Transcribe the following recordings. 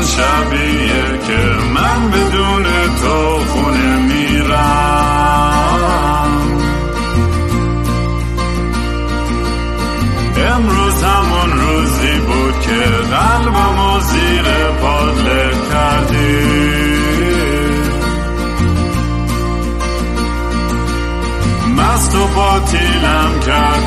همون شبیه که من بدون تو خونه میرم. امروز همون روزی بود که قلبم و زیر پادله کردی. مست و باطیلم کردی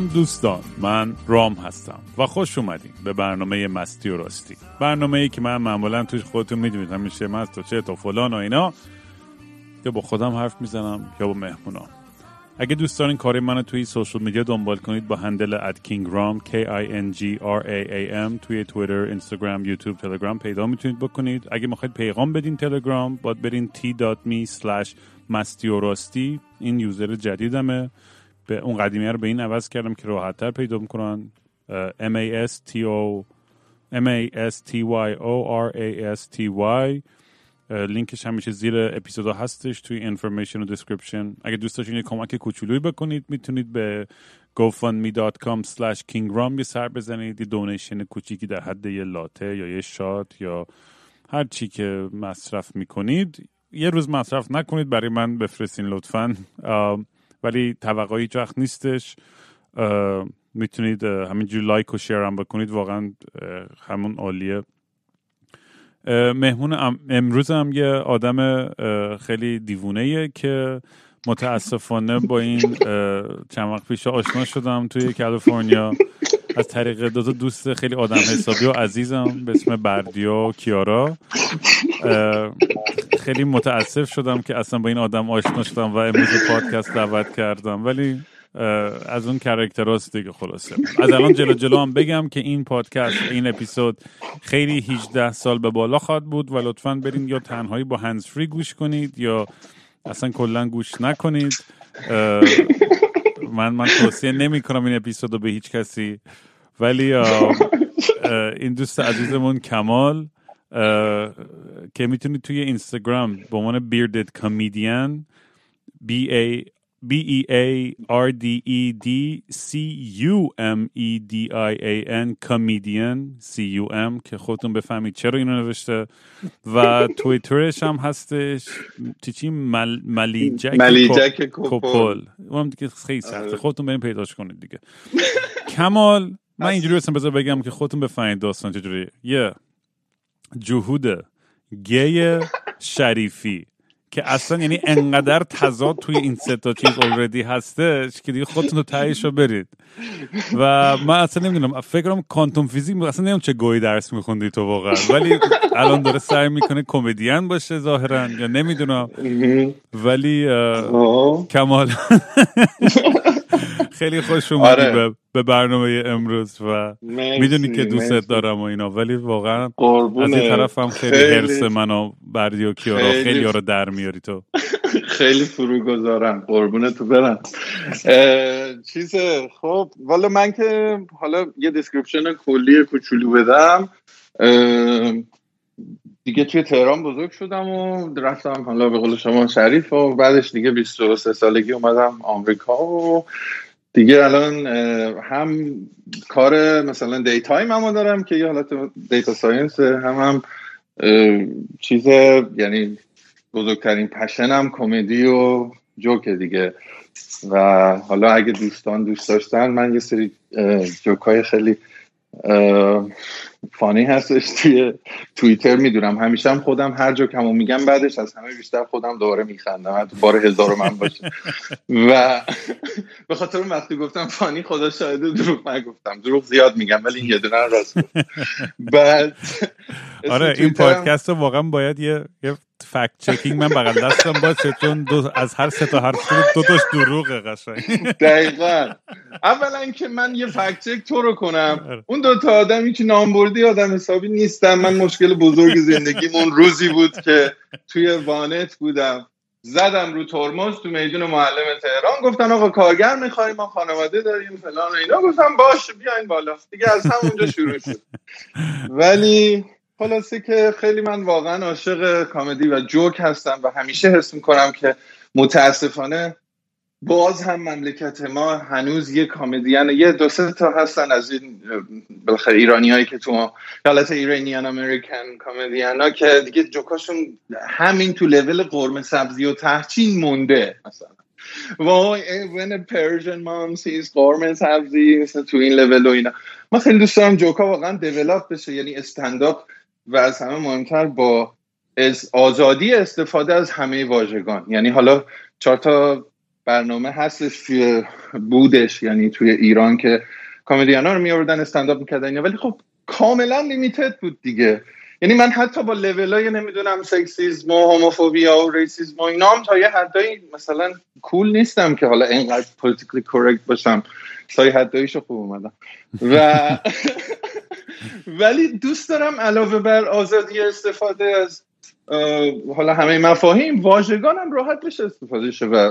سلام دوستان من رام هستم و خوش اومدیم به برنامه مستی و راستی. برنامه ای که من معمولا توش خودتون می‌دونید همیشه مست و چت و فلان و اینا یا با خودم حرف می‌زنم یا با مهمونا. اگه دوست دارین کار منو توی social media دنبال کنید با handle at کینگرام K I N G R A A M توی تویتر، اینستاگرام، یوتیوب، تلگرام پیدا می‌تونید بکنید. اگه می‌خواید پیغام بدین تلگرام باید برین t.me slash مستی و راستی. این user جدیدمه. به اون قدیمی رو به این عوض کردم که راحتتر پیدا می‌کنن. M A S T O M A S T Y O R A S T Y. لینکش همیشه زیر اپیزود هستش توی information و description اگه دوست داشتین کمک کوچولویی بکنید می‌تونید به gofundme.com slash kingram یه سر بزنید یه donation کوچیکی در حد یه لاته یا یه shot یا هر چی که مصرف می‌کنید. یه روز مصرف نکنید برای من بفرستین لطفا. ولی توقعی هیچ وقت نیستش. می‌تونید همینجور لایک و شیر هم بکنید. واقعا همون عالیه. مهمون امروز هم یه آدم خیلی دیوونه که متاسفانه با این چند وقت پیش آشنا شدم توی کالیفرنیا. از طریق دو تا دوست خیلی آدم حسابی و عزیزم به اسم بردیا و کیارا. خیلی متاسف شدم که اصلا با این آدم آشنا شدم و امروز پادکست دعوت کردم. ولی از اون character است دیگه خلاصه. از الان جلو جلو هم بگم که این پادکست این اپیزود خیلی 18 سال به بالا خواهد بود و لطفا برین یا تنهایی با hands-free گوش کنید یا اصلا کلا گوش نکنید. من من توصیه نمی کنم این اپیزود رو به هیچ کسی. ولی این دوست عزیزمون کمال که می‌تونید توی اینستاگرام به عنوان بیردد کامیدین B A B E A R D E D C U M E D I A N کامیدین C U M که خودتون بفهمید چرا اینو نوشته. و تویترش هم هستش چی چی؟ مل... ملی جک کوپل اونم دیگه خیلی سخته. خودتون بریم پیداش کنید دیگه. کمال من اینجوری بسیم بذار بگم که خودتون بفهمید داستان چجوری یه جهود گی شریفی که اصلا یعنی انقدر تضاد توی این سه تا چیز اوردی هستش که دیگه خودتون رو تهیش رو برید. و من اصلا نمی‌دونم فکرم کانتوم فیزیک اصلا نمی‌دونم چه گوی درس میخوندی تو واقعا. ولی الان داره سعی می‌کنه کمدین باشه ظاهرا یا نمی‌دونم. ولی کمال خیلی خوش اومدی آره. به برنامه امروز و می‌دونی که دوستت مرسی. دارم و اینا ولی واقعا از قربونه. این طرف هم خیلی, خیلی- حرس منو بردی و کیارا خیلی- خیلی رو در میاری تو خیلی فرو گذارم قربون تو برم چیز خب والا من که حالا یه دیسکریپشن کلی کوچولو بدم دیگه توی تهران بزرگ شدم و رفتم حالا به قول شما شریف و بعدش دیگه 23 سالگی اومدم آمریکا و دیگه الان هم کار مثلا daytime هم دارم که یه حالت data science هم هم چیز یعنی بزرگترین passion م کمدی و جوک دیگه. و حالا اگه دوستان دوست داشتن من یه سری جوک های خیلی فانی هستش توی توییتر می‌دونم. همیشه هم خودم هر جوکمو میگم بعدش از همه بیشتر خودم دوباره میخندم. حتی بار هزار من باشه. و به خاطر اون وقتی گفتم فانی خدا شاهده دروغ نگفتم. دروغ زیاد میگم ولی این یه دونه راست گفتم. بعد آره این پادکست رو واقعا باید یه یه فکت چکینگ من بغل دستم باشه چون دو از هر سه تا حرف دو تاش دروغه قشنگ. دقیقا. اولا که من یه فکت چک تو رو آره. کنم اون دو تا آدمی که نام بردی کاربردی آدم حسابی نیستم من مشکل بزرگ زندگیمون روزی بود که توی وانت بودم. زدم رو ترمز تو میدون معلم تهران. گفتن آقا کارگر می‌خوایم ما خانواده داریم فلان اینا. گفتم باش بیاین بالا. دیگه از همونجا شروع شد. ولی خلاصه که خیلی من واقعا عاشق کامدی و جوک هستم و همیشه حس می‌کنم که متاسفانه باز هم مملکت ما هنوز یه کامدین یه دو سه تا هستن از این بالاخره ایرانی هایی که تو حالت ایرانیان امریکن کامدین ها که دیگه جوکاشون همین تو لول قرمه سبزی و تحچین مونده مثلا. و when a Persian mom sees قرمه سبزی مثلا تو این لول و اینا. ما خیلی دوست دارم جوکا واقعا دیولاپ بشه یعنی استنداپ و از همه مهمتر با آزادی استفاده از همه واژگان. یعنی حالا چهار تا برنامه هستش توی بودش یعنی توی ایران که کمدین ها رو میوردن استنداپ می‌کردن ولی خب کاملا limited بود دیگه. یعنی من حتی با لیول های نمی‌دونم sexism و homophobia و racism و اینام تا یه حدایی مثلا cool نیستم که حالا اینقدر politically correct باشم. تا یه حداییشو خوب اومدم. و ولی دوست دارم علاوه بر آزادی استفاده از حالا همه مفاهیم واژگانم راحت بشه استفاده شه و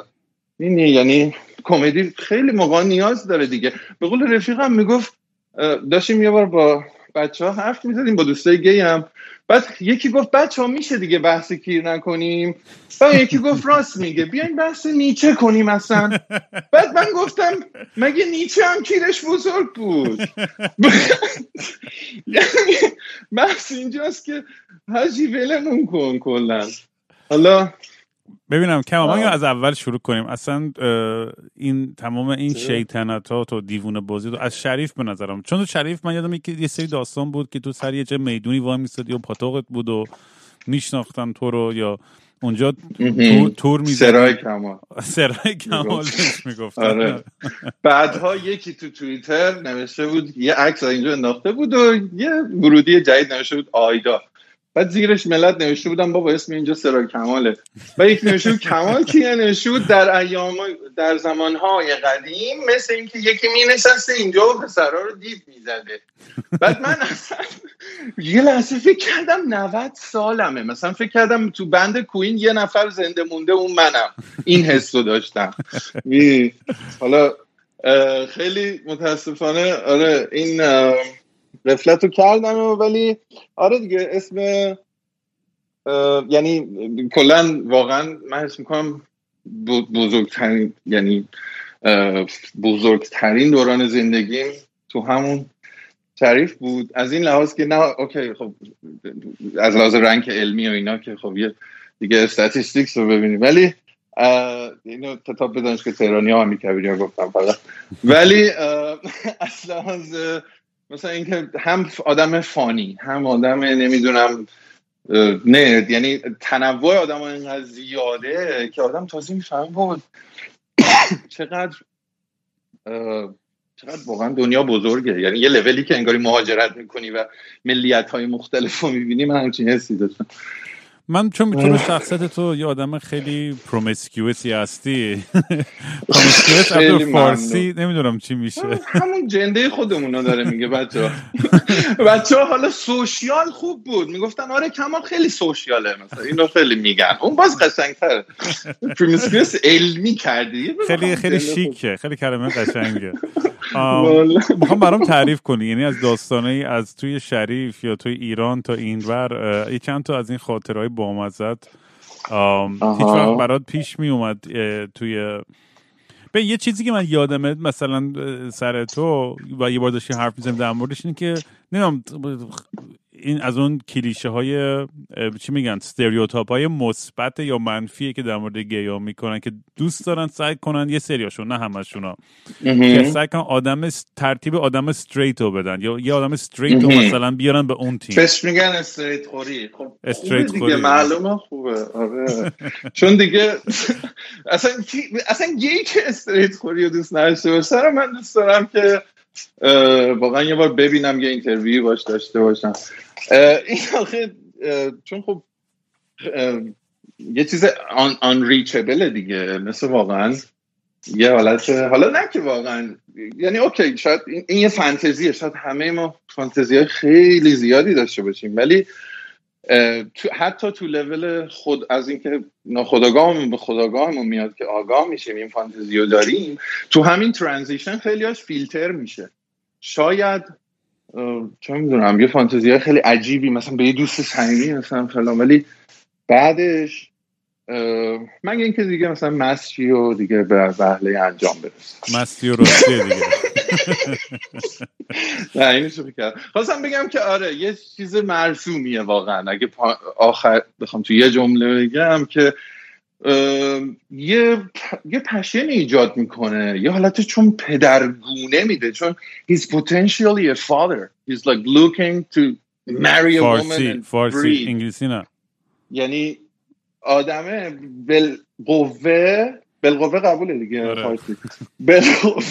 این یعنی کمدی خیلی موقع نیاز داره دیگه. به قول رفیقم می‌گفت داشتیم یه بار با بچه ها حرف می‌زدیم با دوستای گی هم بعد یکی گفت بچه ها میشه دیگه بحث کیر نکنیم. بعد یکی گفت راست میگه. بیاین بحث نیچه کنیم اصلا. بعد من گفتم مگه نیچه هم کیرش بزرگ بود؟ یعنی بحث اینجاست که حجی ولمون کن کلا. حالا ببینم کما یا از اول شروع کنیم. اصلا این تمام این شیطنتات و دیوونه بازی از شریف به نظرم. چون شریف من یادم یه سری داستان بود که تو سر یه جای می‌دونی وای میستادی و پاتاقت بود و میشناختن تو رو یا اونجا تور, تور می‌زد. سرای کمال. سرای کمال می‌گفت آره. بعدها یکی تو توییتر نوشته بود یه عکس اینجا انداخته بود و یه ورودی جدید نوشته بود آیدا. بعد زیرش ملت نوشته بودن بابا اسم اینجا سرای کماله. و یک نوشته کمال کیه نوشته بود در ایام در زمانهای قدیم مثل اینکه یکی می نشسته اینجا و پسرا رو دید می‌زده. بعد من اصلا یه لحظه فکر کردم 90 سالمه. مثلا فکر کردم تو بند کوین یه نفر زنده مونده اون منم. این حس رو داشتم. حالا خیلی متاسفانه آره این رفلت رو کردم ولی آره دیگه اسم یعنی کلا واقعا من حس می‌کنم بزرگترین یعنی بزرگترین دوران زندگیم تو همون تعریف بود. از این لحاظ که نه اوکی خب از لحاظ رنگ علمی و اینا که خب یه دیگه استاتیستیکس رو ببینیم. ولی اینو کتاب که تهرانی ها هم گفتم فقط. ولی از لحاظ مثلا اینکه هم آدم فانی هم آدم نمی‌دونم نه یعنی تنوع آدم اینقدر زیاده که آدم تازه میفهم بود چقدر چقدر واقعا دنیا بزرگه. یعنی یه لولی که انگاری مهاجرت می‌کنی و ملیت های مختلف رو می‌بینی من همچین حسی داشتم. من چون می‌تونم شخصیت تو یه آدم خیلی promiscuous ی هستی. promiscuous فارسی نمی‌دونم چی میشه. همون جنده خودمون داره میگه بچه بچه حالا social خوب بود. می‌گفتن آره کمال خیلی social ه مثلا. اینو خیلی میگن. اون باز قشنگتره. promiscuous علمی کردی. خیلی خیلی شیکه. خیلی کلمه قشنگه. می‌خوام برام تعریف کنی. یعنی از داستانه از توی شریف یا توی ایران تا اینور یه چند تا از این خاطرهای بامزت هیچ وقت برات پیش می اومد توی به یه چیزی که من یادمه مثلا سر تو و یه بار داشتی حرف می‌زنم در موردش اینه که نمی‌دونم این از اون کلیشه های چی میگن استریوتاپ های مثبت یا منفی که در مورد گیا می‌کنن که دوست دارن سعی کنن یه سریاشون نه همشون که سعی کنن آدم ترتیب آدم استریت رو بدن. یا یه آدم استریت رو مثلا بیارن به اون تیم. فش میگن straight خوری. خب straight خوری. معلومه خوبه. آره. چون دیگه اصلا اصلا که straight خوری رو دوست نداشته باشه من دوست دارم که واقعا یه بار ببینم یه interview باش داشته باشم. این آخه چون خب یه چیز unreachable دیگه مثل واقعا یه حالت حالا نه که واقعا یعنی okay شاید این, یه فانتزیه شاید همه ما فانتزی خیلی زیادی داشته باشیم ولی تو حتی تو لول خود از اینکه ناخداگاهمون به خداگاهمون میاد که آگاه میشیم این فانتزی رو داریم تو همین ترانزیشن خیلی هاش فیلتر میشه. شاید چه می‌دونم یه فانتزی خیلی عجیبی مثلا به یه دوست صمیمی مثلا فلان ولی بعدش من اینکه دیگه مثلا مستی و دیگه به وحله انجام برسم مستی و دیگه. نه اینشو کرد. خواستم بگم که آره یه چیز مرسومیه واقعا. اگه آخر بخوام تو یه جمله بگم که یه یه پشن ایجاد می‌کنه. یه حالت چون پدرگونه میده. چون he's potentially a father. He's like looking to marry a woman and فارسی انگلیسی نه. یعنی آدمه بالقوه بالقوه قبوله دیگه آره. فارسی. بالقوه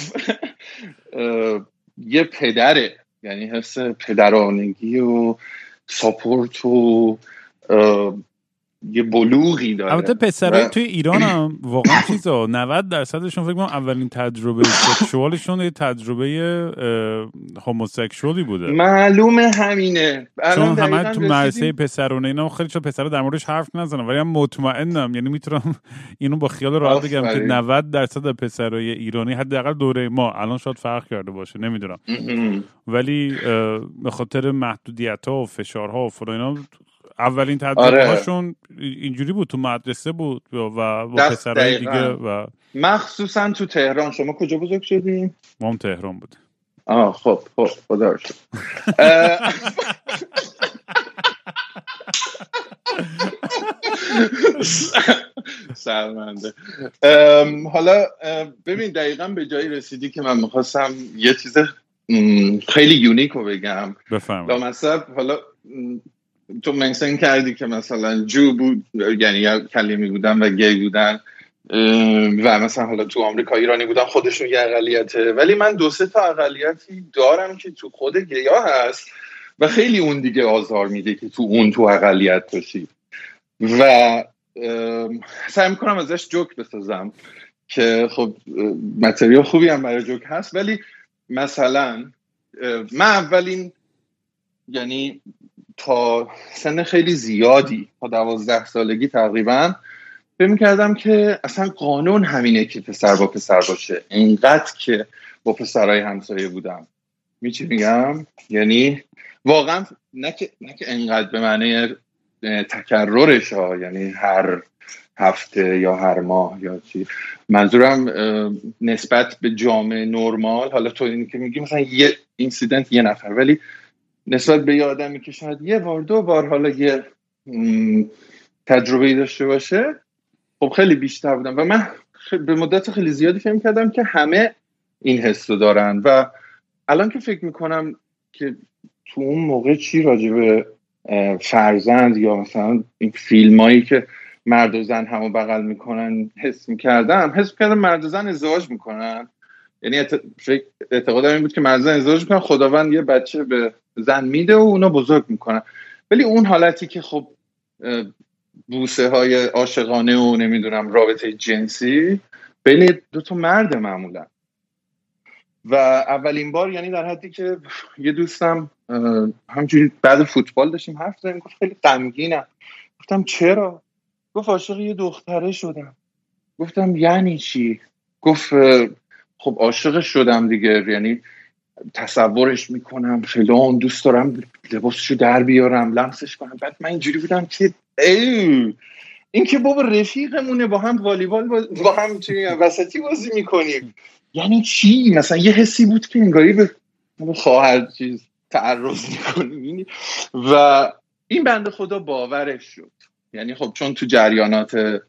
یه پدره. یعنی حس پدرانگی و ساپورت و یه بلوغی داره. البته پسرای توی ایران هم واقعا چیزا 90 درصدشون فکر کنم اولین تجربه سکشوالشون یه تجربه هوموسکشوالی بوده. معلومه همینه. چون همه تو مرسه پسرونه اینا خیلی چون پسر در موردش حرف نزنم ولی هم مطمئنم یعنی می‌تونم اینو با خیال راحت بگم که 90 درصد پسرای ایرانی حداقل دوره ما الان شاید فرق کرده باشه نمی‌دونم. ولی به خاطر محدودیت ها و فشارها و فلان اولین تجربه آره. هاشون اینجوری بود تو مدرسه بود و با پسرهای دیگه و مخصوصا تو تهران. شما کجا بزرگ شدیم؟ ما هم تهران بود. آه خب خب خدا شد سرمنده. حالا ببین دقیقا به جایی رسیدی که من می‌خواستم یه چیز خیلی یونیک رو بگم. بفرمایید. حالا تو منسن کردی که مثلا جو بود یعنی یا کلیمی بودن و گی بودن و مثلا حالا تو آمریکا ایرانی بودن خودشون یه اقلیته. ولی من دو سه تا اقلیتی دارم که تو خود گیا هست و خیلی اون دیگه آزار میده که تو اون تو اقلیت باشی. و سعی می‌کنم ازش جوک بسازم که خب متریال خوبی هم برای جوک هست ولی مثلا من اولین یعنی تا سن خیلی زیادی تا دوازده سالگی تقریبا فکر کردم که اصلا قانون همینه که پسر با پسر باشه. اینقدر که با پسرهای همسایه بودم. میچی میگم؟ یعنی واقعا نه که, نه که انقدر به معنی تکررش ها یعنی هر هفته یا هر ماه یا چی. منظورم نسبت به جامعه نرمال حالا تو این که میگی مثلا یه اینسیدنت یه نفر ولی نسبت به یه آدمی که شاید یه بار دو بار حالا یه تجربه داشته باشه خب خیلی بیشتر بودم و من به مدت خیلی زیادی فکر کردم که همه این حس دارن و الان که فکر می‌کنم که تو اون موقع چی راجع فرزند یا مثلا این فیلم هایی که مرد و زن همو بغل می‌کنن حس می‌کردم حس می‌کردم مرد و زن ازدواج می‌کنن. یعنی اعتقادم این بود که مرد زن ازدواج می‌کنن خداوند یه بچه به زن میده و اونا بزرگ می‌کنن. ولی اون حالتی که خب بوسه های عاشقانه و نمی‌دونم رابطه جنسی بین دو تا مرد معمولا. و اولین بار یعنی در حدی که یه دوستم همجوری بعد فوتبال داشتیم حرف زدیم گفت خیلی غمگینم. گفتم چرا؟ گفت عاشق یه دختره شدم. گفتم یعنی چی؟ گفت خب عاشق شدم دیگه. یعنی تصورش می‌کنم فلان دوست دارم لباسشو در بیارم لمسش کنم. بعد من اینجوری بودم که ای این که بابا رفیقمونه با هم والیبال با هم وسطی بازی می‌کنیم. یعنی چی؟ مثلا یه حسی بود که انگاری به خواهر چیز تعرض می‌کنیم. و این بنده خدا باورش شد. یعنی خب چون تو جریانات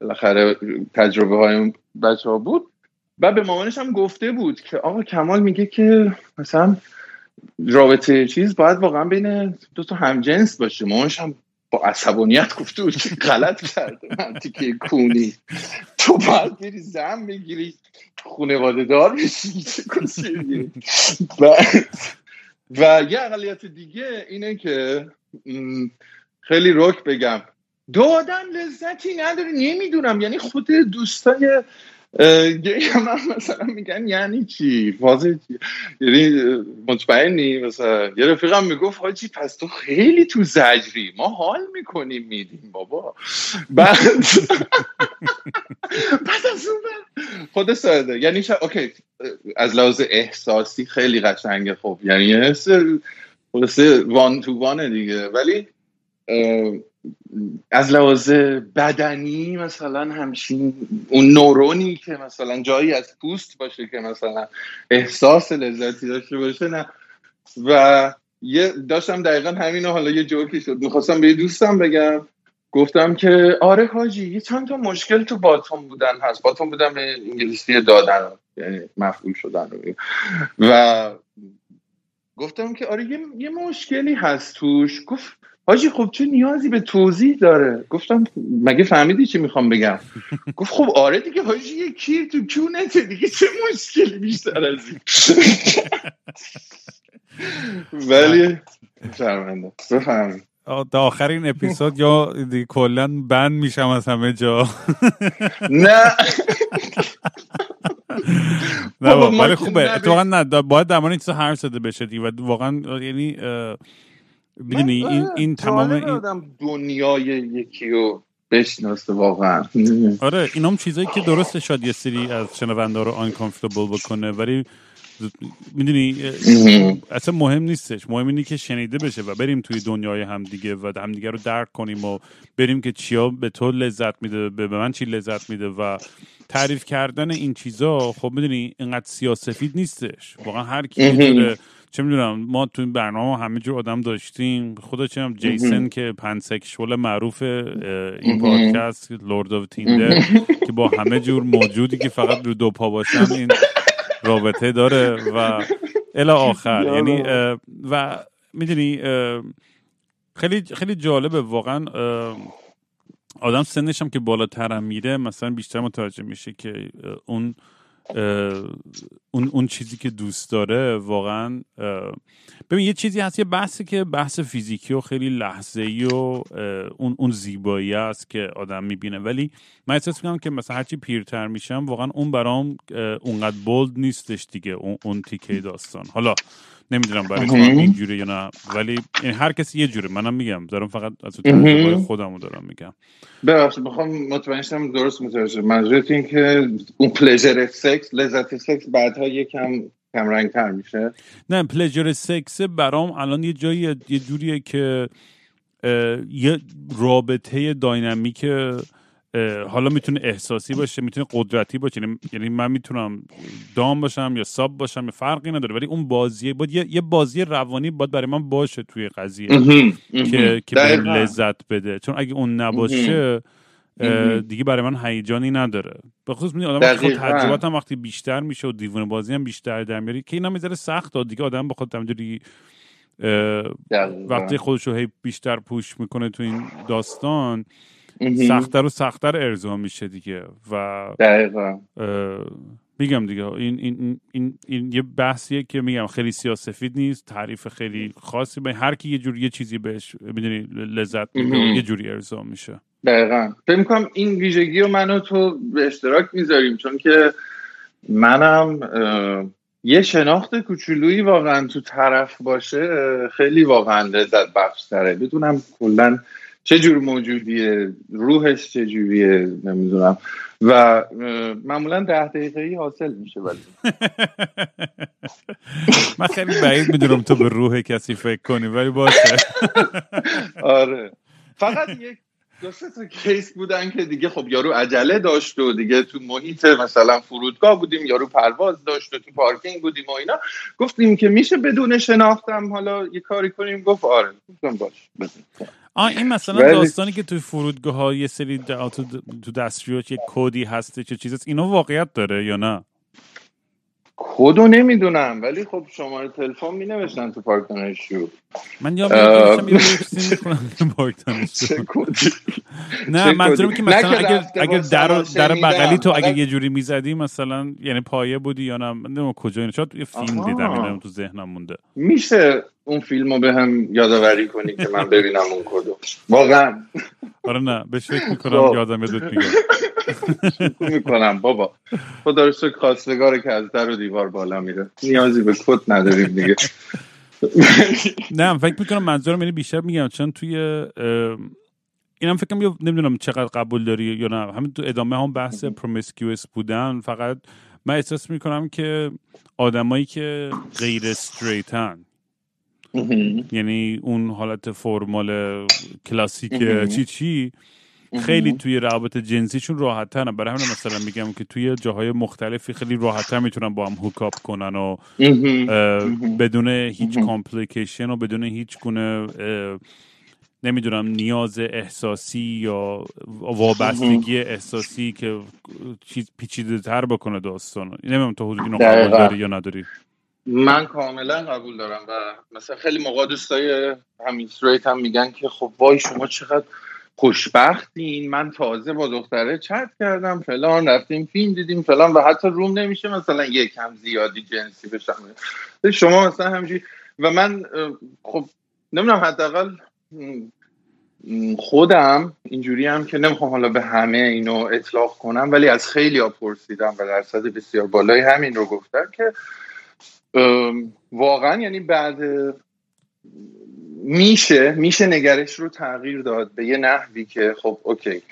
بالاخره تجربه های بچه ها بود و به مامانش هم گفته بود که آقا کمال میگه که مثلا رابطه چیز باید واقعا بین دو تا همجنس باشه. مامانش هم با عصبانیت گفته بود که غلط کرده. من تیکه کونی. تو باید بری زن بگیری. خونواده دار بشی. و, و یه اقلیت دیگه اینه که خیلی رک بگم. دادن لذتی نداره. نمی‌دونم. یعنی خود دوستای من مثلا میگن یعنی چی؟ فاز چی؟ یعنی مطمئنی؟ مثلا یه رفیقم می‌گفت حاجی پس تو خیلی تو زجری. ما حال می‌کنیم میدیم بابا. بعد بعد از اون خود ساده. یعنی شا... اوکی. از لحاظ احساسی خیلی قشنگه. خب یعنی حس وان تو وانه دیگه. ولی از لحاظ بدنی مثلا همچین اون نورونی که مثلا جایی از پوست باشه که مثلا احساس لذتی داشته باشه نه. و یه داشتم دقیقا همینو حالا یه جوکی شد می‌خواستم به دوستم بگم. گفتم که آره حاجی یه چند تا مشکل تو باتون بودن هست. باتون بودن به انگلیسی دادن یعنی مفعول شدن و گفتم که آره یه, یه مشکلی هست توش. گفت حاجی خب چه نیازی به توضیح داره. گفتم مگه فهمیدی چی می‌خوام بگم؟ گفت خب آره دیگه حاجی یه کیر تو کونته دیگه چه مشکلی بیشتر از این؟ ولی شرمنده. بفهمید تا آخرین اپیزود یا کلا بند میشم از همه جا. نه. نه ولی خوبه. اتفاقا نه باید در مورد این چیزا هر زده بشه و واقعا یعنی می‌دونی؟ این این تمام این دنیای یکی رو بشناسه واقعا. آره این هم چیزایی که درسته شاید یه سری از شنونده رو آنکامفتبل بکنه ولی می‌دونی اصلا مهم نیستش. مهم اینه که شنیده بشه و بریم توی دنیای همدیگه و همدیگه رو درک کنیم و بریم که چیا به تو لذت میده به من چی لذت میده و تعریف کردن این چیزا خب می‌دونی اینقدر سیاسفید نیستش. واقعا هر کی چه می‌دونم ما تو این برنامه همه جور آدم داشتیم. خدا چه جیسن که پنسکشول معروف این پادکست لورد آف تیندر که با همه جور موجودی که فقط رو دو پا باشن این رابطه داره و الی آخر. یعنی و می‌دونی خیلی خیلی جالبه. واقعا آدم سنش هم که بالاتر میره مثلا بیشتر متوجه میشه که اون اون اون چیزی که دوست داره واقعا ببین یه چیزی هست یه بحثی که بحث فیزیکی و خیلی لحظه ای و اون اون زیبایی است که آدم می‌بینه. ولی من احساس می‌کنم که مثلا هرچی پیرتر میشم واقعا اون برام اونقدر بولد نیستش دیگه اون, اون تیکه داستان. حالا نمی‌دونم برای خودم اینجوری یا نه ولی یعنی هر کسی یه جوره منم میگم دارم فقط از تجربه خودم دارم میگم. ببخشید می‌خوام مطمئن شم درست متوجه. منظورت این که اون پلژر سکس لذت سکس بعدها یکم کم رنگ تر میشه؟ نه پلژر سکس برام الان یه جایی یه جوریه که یه رابطه داینامیک حالا می‌تونه احساسی باشه می‌تونه قدرتی باشه. یعنی-, یعنی من می‌تونم دام باشم یا ساب باشم یا فرقی نداره. ولی اون بازیه باید یه, بازی روانی باید برای من باشه توی قضیه. که که لذت بده. چون اگه اون نباشه دیگه برای من هیجانی نداره. به خصوص می آدم خود تجربات هم وقتی بیشتر میشه و دیوونه بازی هم بیشتر در میاری که اینا می‌ذاره سخت دیگه آدم بخواد همینجوری وقتی خودش رو بیشتر پوش می‌کنه تو این داستان سختتر و سختتر ارضا میشه دیگه و دقیقا. میگم دیگه این, این, این, این یه بحثیه که میگم خیلی سیاسفید نیست تعریف خیلی خاصی به هر کی یه جوری یه چیزی بهش می‌دونی لذت یه جوری ارضا میشه. دقیقا. فکر می‌کنم این ویژگی رو من تو به اشتراک می‌ذاریم چون که منم یه شناخت کوچولویی واقعا تو طرف باشه خیلی واقعا لذت بخش تره بدونم کلا چه جور موجودیه؟ روحش چه جوریه؟ نمی‌دونم. و معمولا ده دقیقه ای حاصل میشه ولی. من خیلی بعید می‌دونم تو به روح کسی فکر کنی ولی باشه. آره. فقط یک دو تا کیس بودن که دیگه خب یارو عجله داشت و دیگه تو محیط مثلا فرودگاه بودیم یارو پرواز داشت و تو پارکینگ بودیم و اینا. گفتیم که میشه بدون شناختم حالا یه کاری کنیم. گفت آره گفتم باش آه این مثلا داستانی که توی فرودگاه ها یه سری تو, تو دستشویات یه کودی هسته چه چیز اینا واقعیت داره یا نه؟ کدو نمی‌دونم ولی خب شماره تلفن می نوشتن تو پارک دانشجو من یا یه کدی نه منظورم؟ که مثلا اگر اگر در در. بغلی تو اگر فقط- یه جوری می‌زدی مثلا یعنی پایه بودی یا نه نمی‌دونم کجا این شاید یه فیلم. دیدم اینم تو ذهنم مونده. میشه اون فیلم رو به هم یادآوری کنی که من ببینم اون کدو. واقعا. آره نه بهش فکر می‌کنم خب. یادم یاد بهت میگم. می‌کنم بابا. خدا رو خواستگاره که از در و دیوار بالا میره. نیازی به کد نداریم دیگه. نه فکر می‌کنم منظورم یعنی بیشتر میگم چون توی اینم فکرم یا نمی‌دونم چقدر قبول داری یا نه. همین تو ادامه هم بحث promiscuous بودن فقط من احساس می‌کنم که آدمایی که غیر straight ن یعنی اون حالت formal کلاسیک. چی چی خیلی توی روابط جنسیشون راحت ترن برای همین مثلا میگم که توی جاهای مختلفی خیلی راحت تر می‌تونن با هم هوکاپ کنن و. بدون هیچ. کامپلیکیشن و بدون هیچ گونه نمی‌دونم نیاز احساسی یا وابستگی احساسی که چیز پیچیده تر بکنه داستان نمی‌دونم تو حدود اینو قبول. داری یا نداری من کاملا قبول دارم و مثلا خیلی موقع دوستای همین استریت هم میگن که خب وای شما چقدر خوشبختین من تازه با دختره چت کردم فلان رفتیم فیلم دیدیم فلان و حتی روم نمیشه مثلا یکم زیادی جنسی بشم. شما مثلا همینجوری و من خب نمی‌دونم حداقل خودم اینجوری هم که نمی‌خوام حالا به همه اینو اطلاق کنم ولی از خیلی ها پرسیدم و درصد بسیار بالایی همین رو گفتن که واقعا یعنی بعد میشه میشه نگرش رو تغییر داد به یه نحوی که خب اوکی.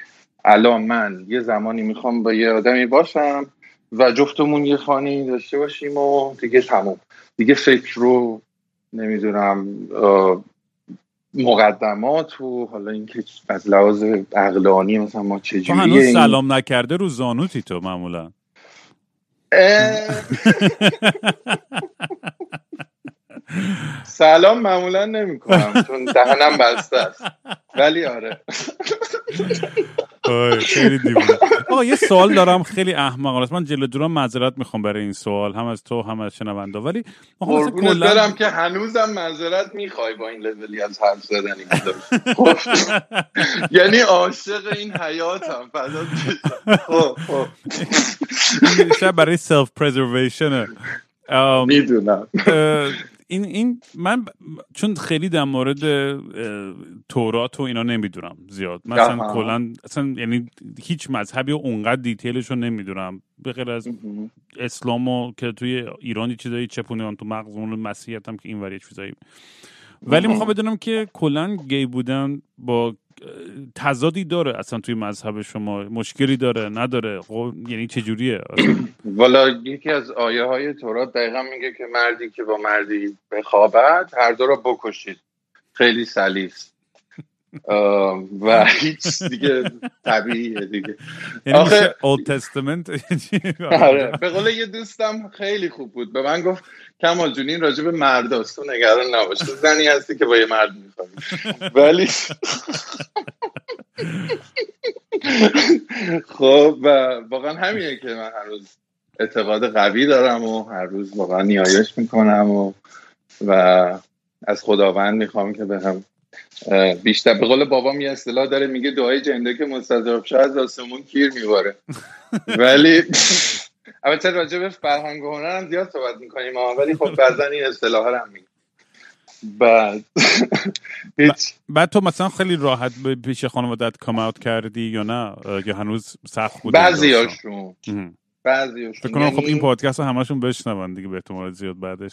الان من یه زمانی می‌خوام با یه آدمی باشم و جفتمون یه خانه داشته باشیم و دیگه تموم. دیگه فکر رو نمی‌دونم مقدمات و حالا اینکه از لحاظ عقلانی مثلا ما چجوریه هنوز سلام نکرده رو زانوتی تو معمولا. اه، سلام معمولا نمی کنم چون دهنم بسته است. ولی آره. خیلی دیوونه. آقا یه سوال دارم خیلی احمقانه است. من جلو دورم معذرت می‌خوام برای این سوال. هم از تو هم از شنونده ولی قربونت برم که هنوزم معذرت می‌خوای با این لولی از حرف. خب. یعنی عاشق این حیاتم بشم. خب خب. برای self-preservation ه می‌دونم. این این من چون خیلی در مورد تورات و اینا نمی‌دونم زیاد. مثلا آها. کلا اصلا یعنی هیچ مذهبی و اونقدر detail ش رو نمی‌دونم. به غیر از اسلام و که توی ایران یه چیزایی چپوندن تو مغزمون مسیحیت هم که این یه چیزایی. ولی می‌خوام بدونم که کلا گی بودن با تضادی داره اصلا توی مذهب شما مشکلی داره نداره خب یعنی چجوریه؟ والا یکی از آیه های تورات دقیقا میگه که مردی که با مردی بخوابد هر دو را بکشید. خیلی سلیس. و هیچ دیگه طبیعیه دیگه. یعنی آخه- اولد تستمنت آره. به قول یه دوستم خیلی خوب بود. به من گفت کمال جون این راجع به مرداست. تو نگران نباش. تو زنی هستی که با یه مرد میخوابی. ولی خب و واقعا همینه که من هر روز اعتقاد قوی دارم و هر روز واقعا نیایش می‌کنم و و از خداوند می‌خوام که به هم بیشتر به قول بابام یه اصطلاح داره میگه دعای جنده که مستضرب شد از آسمون کیر میباره ولی البته راجع به فرهنگ و هنر هم زیاد صحبت می‌کنیم ولی خب بعضا این اصطلاح هم میگیم. بعد هیچ بعد تو مثلا خیلی راحت به پیش خانوادت کام اوت کردی یا نه؟ یا هنوز سخت بود بعضی هاشون مهم. بعضی فکر کنم خب این پادکست رو همشون بشنون دیگه به احتمال زیاد بعدش.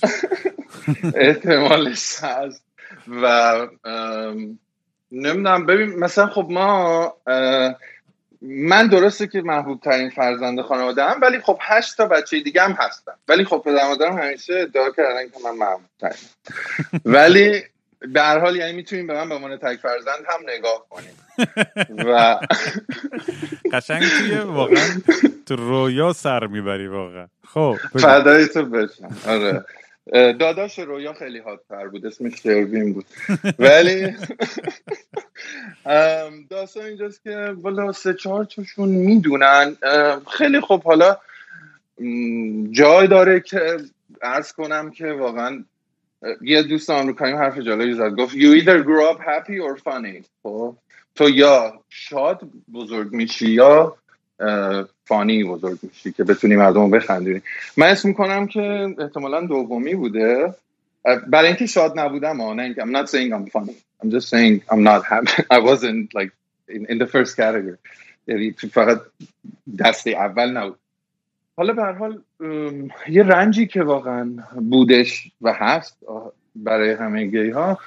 احتمالش هست. و نمی‌دونم ببین مثلا خب ما من درسته که محبوب ترین فرزند خانواده هم ولی خب هشت تا بچه دیگه هم هستن. ولی خب پدر مادرم همیشه ادعا کردن که من محبوب ترین ولی به هر حال یعنی می‌تونیم به من به عنوان تک فرزند هم نگاه کنیم. و قشنگ توی واقعا تو رویا سر می‌بری واقعا. خب. فدای تو بشم. آره. داداش رویا خیلی حادتر بود اسمش شروین بود. ولی داستان اینجاست که والا سه چهار تاشون می‌دونن. خیلی خب حالا جای داره که عرض کنم که واقعا یه دوست آمریکایی حرف جالبی زد. گفت you either grow up happy or funny. خب تو یا شاد بزرگ میشی یا فانی بزرگ میشی که بتونی مردم بخندونی. من اسم می‌کنم که احتمالا دومی بوده. برای اینکه شاد نبودم نه اینکه I'm not saying I'm funny. I'm just saying I'm not happy. I wasn't like in, in the first category. یعنی فقط دست اول نبود. حالا به حال یه رنجی که واقعا بودش و هست برای همه گی ها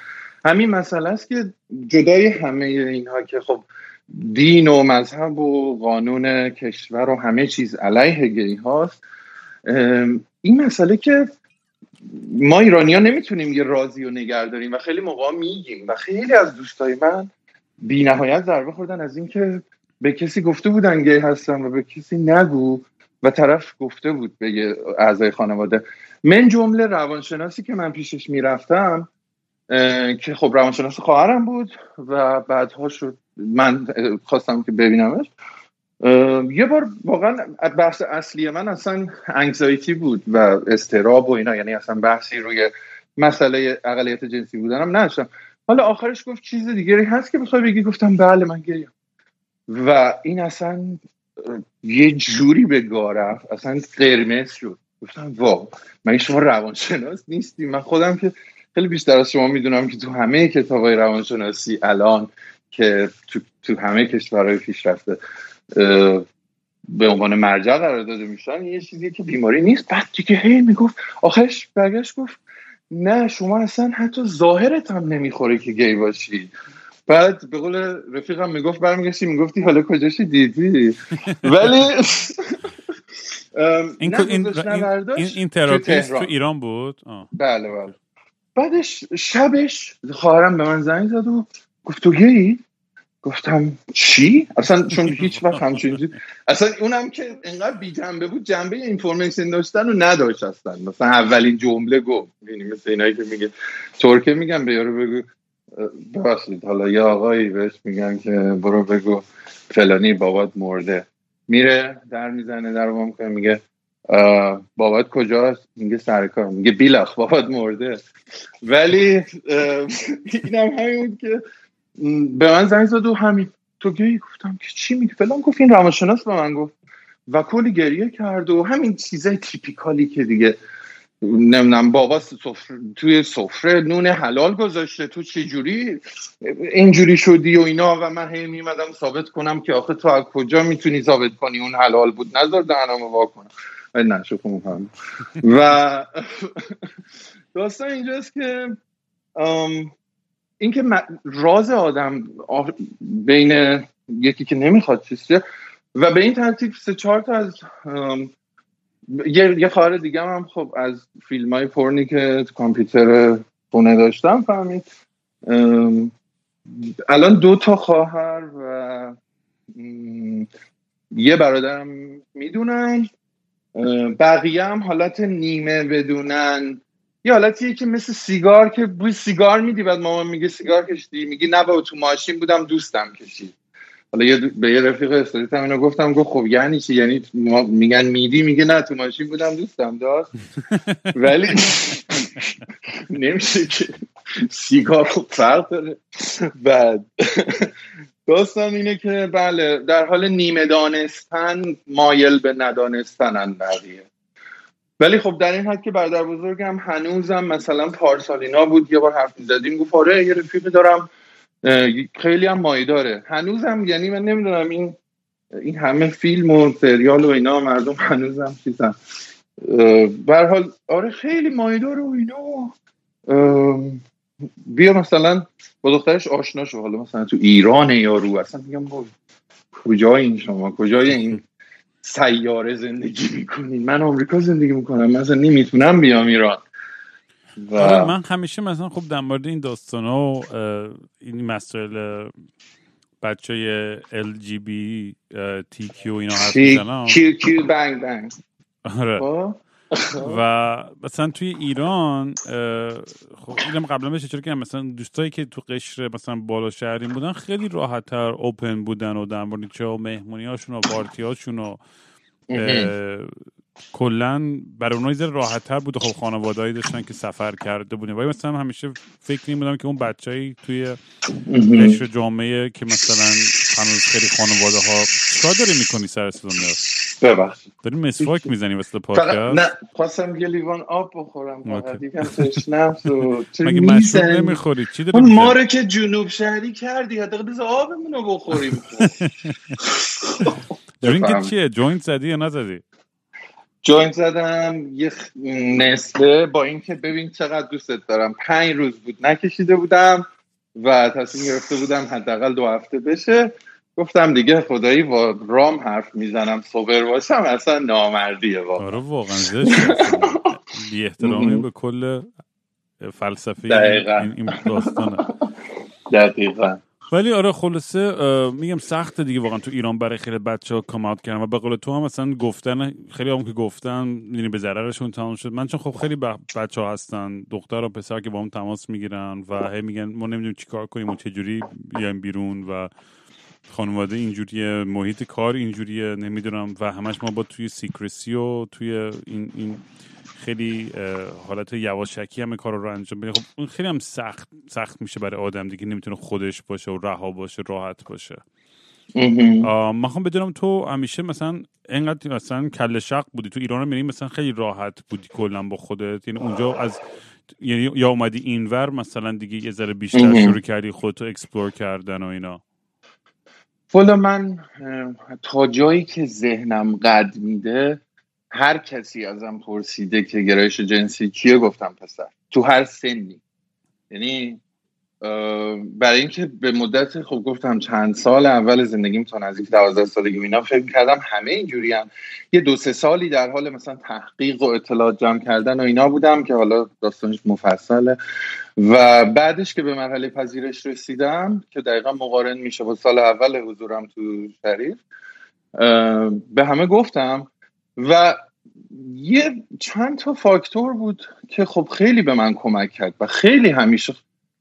همین مسئله است که جدای همه اینها که خب دین و مذهب و قانون کشور و همه چیز علیه گی هاست. این مسئله که ما ایرانی ها نمی‌تونیم یه رازی رو نگه داریم و خیلی موقع میگیم و خیلی از دوستای من بی نهایت ضربه خوردن از اینکه به کسی گفته بودن گی هستن و به کسی نگو و طرف گفته بود به اعضای خانواده. من جمله روانشناسی که من پیشش می‌رفتم که خب روانشناس خواهرم بود و بعدها شد من خواستم که ببینمش. یه بار واقعا بحث اصلی من اصلا انگزایتی بود و استراب و اینا یعنی اصلا بحثی روی مسئله اقلیت جنسی بودنم نداشتم. حالا آخرش گفت چیز دیگری هست که بخوای بگی؟ گفتم بله من گریم. و این اصلا یه جوری به گارف اصلا قرمز شد. گفتم وا من شما روانشناس نیستی من خودم که خیلی بیشتر از شما می‌دونم که تو همه کتاب های روانشناسی الان که تو, تو همه کشورهای پیشرفته به عنوان مرجع قرار داده میشن یه چیزی که بیماری نیست. بعد دیگه هی می‌گفت آخرش برگشت گفت نه شما اصلا حتی ظاهرت هم نمی‌خوره که گی باشی. بعد به قول رفیقم می‌گفت برمیگشتی می‌گفتی حالا کجاشی دیدی؟ ولی این این این تراپیست تو ایران بود؟ بله بله. بعدش شبش خواهرم به من زنگ زد و گفت تو گی گفتم چی؟ اصلا چون هیچ وقت همچین اصلا اونم که انقدر بی جنبه بود جنبه اینفورمیشن داشتن و نداشت اصلا. مثلا اولین جمله گفت. یعنی مثل اینایی که میگه ترکه میگم به یارو بگو ببخشید حالا یه آقایی بهش میگن که برو بگو فلانی بابات مرده. میره در می‌زنه در با می‌کنه میگه بابات کجاست؟ میگه سرکار میگه بیلخ بابات مرده. ولی اینم همین بود که به من زنگ زد و همین تو گیری گفتم که چی میگه فلان گفت این روانشناس به من گفت. و کلی گریه کرد و همین چیزای تیپیکالی که دیگه نمی‌دونم بابا سفر... توی سفره نون حلال گذاشته تو چه جوری اینجوری شدی و اینا؟ و من هی میمدم ثابت کنم که آخه تو از کجا می‌تونی ثابت کنی اون حلال بود؟ نظر دهنم وا کنم. نه شکر و داستان اینجاست که اینکه راز آدم بین یکی که نمی‌خواد چیزی و به این ترتیب سه چهار تا از یه, یه خواهر دیگه هم خب از فیلم های پرنی که کامپیوتر خونه داشتم فهمید. الان دو تا خواهر و یه برادرم می‌دونن. بقیه هم حالت نیمه بدونن. یه حالتیه که مثل سیگار که بوی سیگار میدی بعد مامان میگه سیگار کشیدی. میگی نه با تو ماشین بودم دوستم کشید. حالا یه به یه رفیق استریت هم اینو گفتم گفت خب یعنی چی؟ یعنی میگن میدی میگه نه تو ماشین بودم دوستم داشت ولی نمیشه که سیگار خب فرق داره. بعد داستان اینه که بله در حال نیمه دانستن مایل به ندانستنن بقیه. ولی خب در این حد که برادر بزرگم هنوزم مثلا پارسالینا بود یه بار حرف می‌زدیم گفت آره یه رفیقی دارم خیلی هم مایی داره. هنوزم یعنی من نمی‌دونم این این همه فیلم و سریال و اینا مردم هنوزم چیزن. حال آره خیلی مایی داره و اینا. بیا مثلا با دخترش آشنا شو. حالا مثلا تو ایران یا رو اصلا میگم کجای این شما؟ کجای این؟ سیاره زندگی می‌کنین. من آمریکا زندگی می‌کنم. مثلا نمی‌تونم بیام ایران. و... آره، من همیشه مثلا خب در مورد این داستان و این مسائل بچه های LGBTQ اینا حرف می‌زنم. کیو کیو بنگ بنگ آره. خب؟ و مثلا توی ایران خب اینم قبلا بشه چرا که مثلا دوستایی که تو قشر مثلا بالا شهرین بودن خیلی راحت تر open بودن و در مورد چه مهمونی هاشون و پارتی هاشون و کلا برای اونها یه راحت تر بود خب خانوادهایی داشتن که سفر کرده بودن. ولی مثلا همیشه فکر بودم که اون بچه‌ای توی قشر جامعه که مثلا هنوز خیلی خانواده ها چیکار داری می‌کنی سر دنیا ببخشید. داری مسواک می‌زنی واسه پادکست؟ نه خواستم یه لیوان آب بخورم فقط یکم تشنم مگه مشروب نمی‌خوری؟ چی داری ما رو که جنوب شهری کردی حداقل بذار آبمون رو بخوریم drink چیه؟ joint زدی یا نزدی؟ joint زدم یه نصفه با اینکه ببین چقدر دوستت دارم. پنج روز بود نکشیده بودم و تصمیم گرفته بودم حداقل دو هفته بشه. گفتم دیگه خدایی با رام حرف می‌زنم صبر باشم اصلا نامردیه واقعا. آره واقعا بی احترامی به کل فلسفه این, این داستانه. دقیقا. ولی آره خلاصه میگم سخته دیگه واقعا تو ایران برای خیلی بچه ها کامات کردن. و به قول تو هم مثلا گفتن خیلی هم که گفتن یعنی به ضررشون تمام شد. من چون خب خیلی بچه ها هستن دختر و پسر که با هم تماس می‌گیرن و هی میگن ما نمی‌دونیم چیکار کنیم و چجوری بیایم بیرون و خانواده اینجوریه محیط کار اینجوریه نمی‌دونم. و همش ما با توی سیکرسی و توی این, این خیلی حالت یواشکی هم کار رو انجام بده خب اون خیلی هم سخت سخت میشه برای آدم دیگه. نمی‌تونه خودش باشه و رها باشه راحت باشه. من خوام بدونم تو همیشه مثلا اینقدر مثلا کله شق بودی؟ تو ایران میریم مثلا خیلی راحت بودی کلا با خودت؟ یعنی اونجا از یعنی یا اومدی اینور مثلا دیگه یه ذره بیشتر شروع کردی خودتو explore کردن و اینا. والا من تا جایی که ذهنم قد میده هر کسی ازم پرسیده که گرایش جنسی چیه گفتم پسر تو هر سنی. یعنی برای اینکه به مدت خب گفتم چند سال اول زندگیم تا نزدیک دوازده سالگی اینا فکر کردم همه اینجوری هم. یه دو سه سالی در حال مثلا تحقیق و اطلاعات جمع کردن و اینا بودم که حالا داستانش مفصله و بعدش که به مرحله پذیرش رسیدم که دقیقا مقارن میشه با سال اول حضورم تو شریف به همه گفتم و یه چند تا فاکتور بود که خب خیلی به من کمک کرد و خیلی همیشه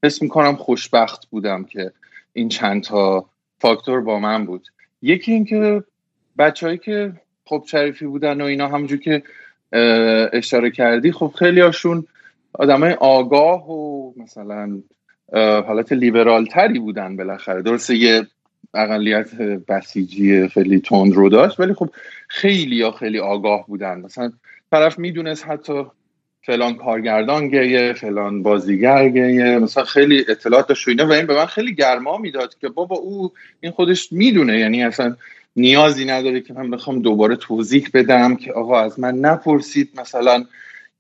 حس می‌کنم خوشبخت بودم که این چند تا فاکتور با من بود. یکی اینکه بچههایی که خب شریفی بودن و اینا همونجور که اشاره کردی خب خیلی هاشون آدمای آگاه و مثلا حالت لیبرال تری بودن بالاخره. درسته یه اقلیت بسیجی خیلی تند رو داشت ولی خب خیلی یا خیلی آگاه بودن. مثلا طرف می‌دونست حتی فلان کارگردان گیه فلان بازیگر گیه مثلا خیلی اطلاعات داشت و این به من خیلی گرما می‌داد که بابا او این خودش می‌دونه. یعنی اصلا نیازی نداره که من بخوام دوباره توضیح بدم که آقا از من نپرسید مثلا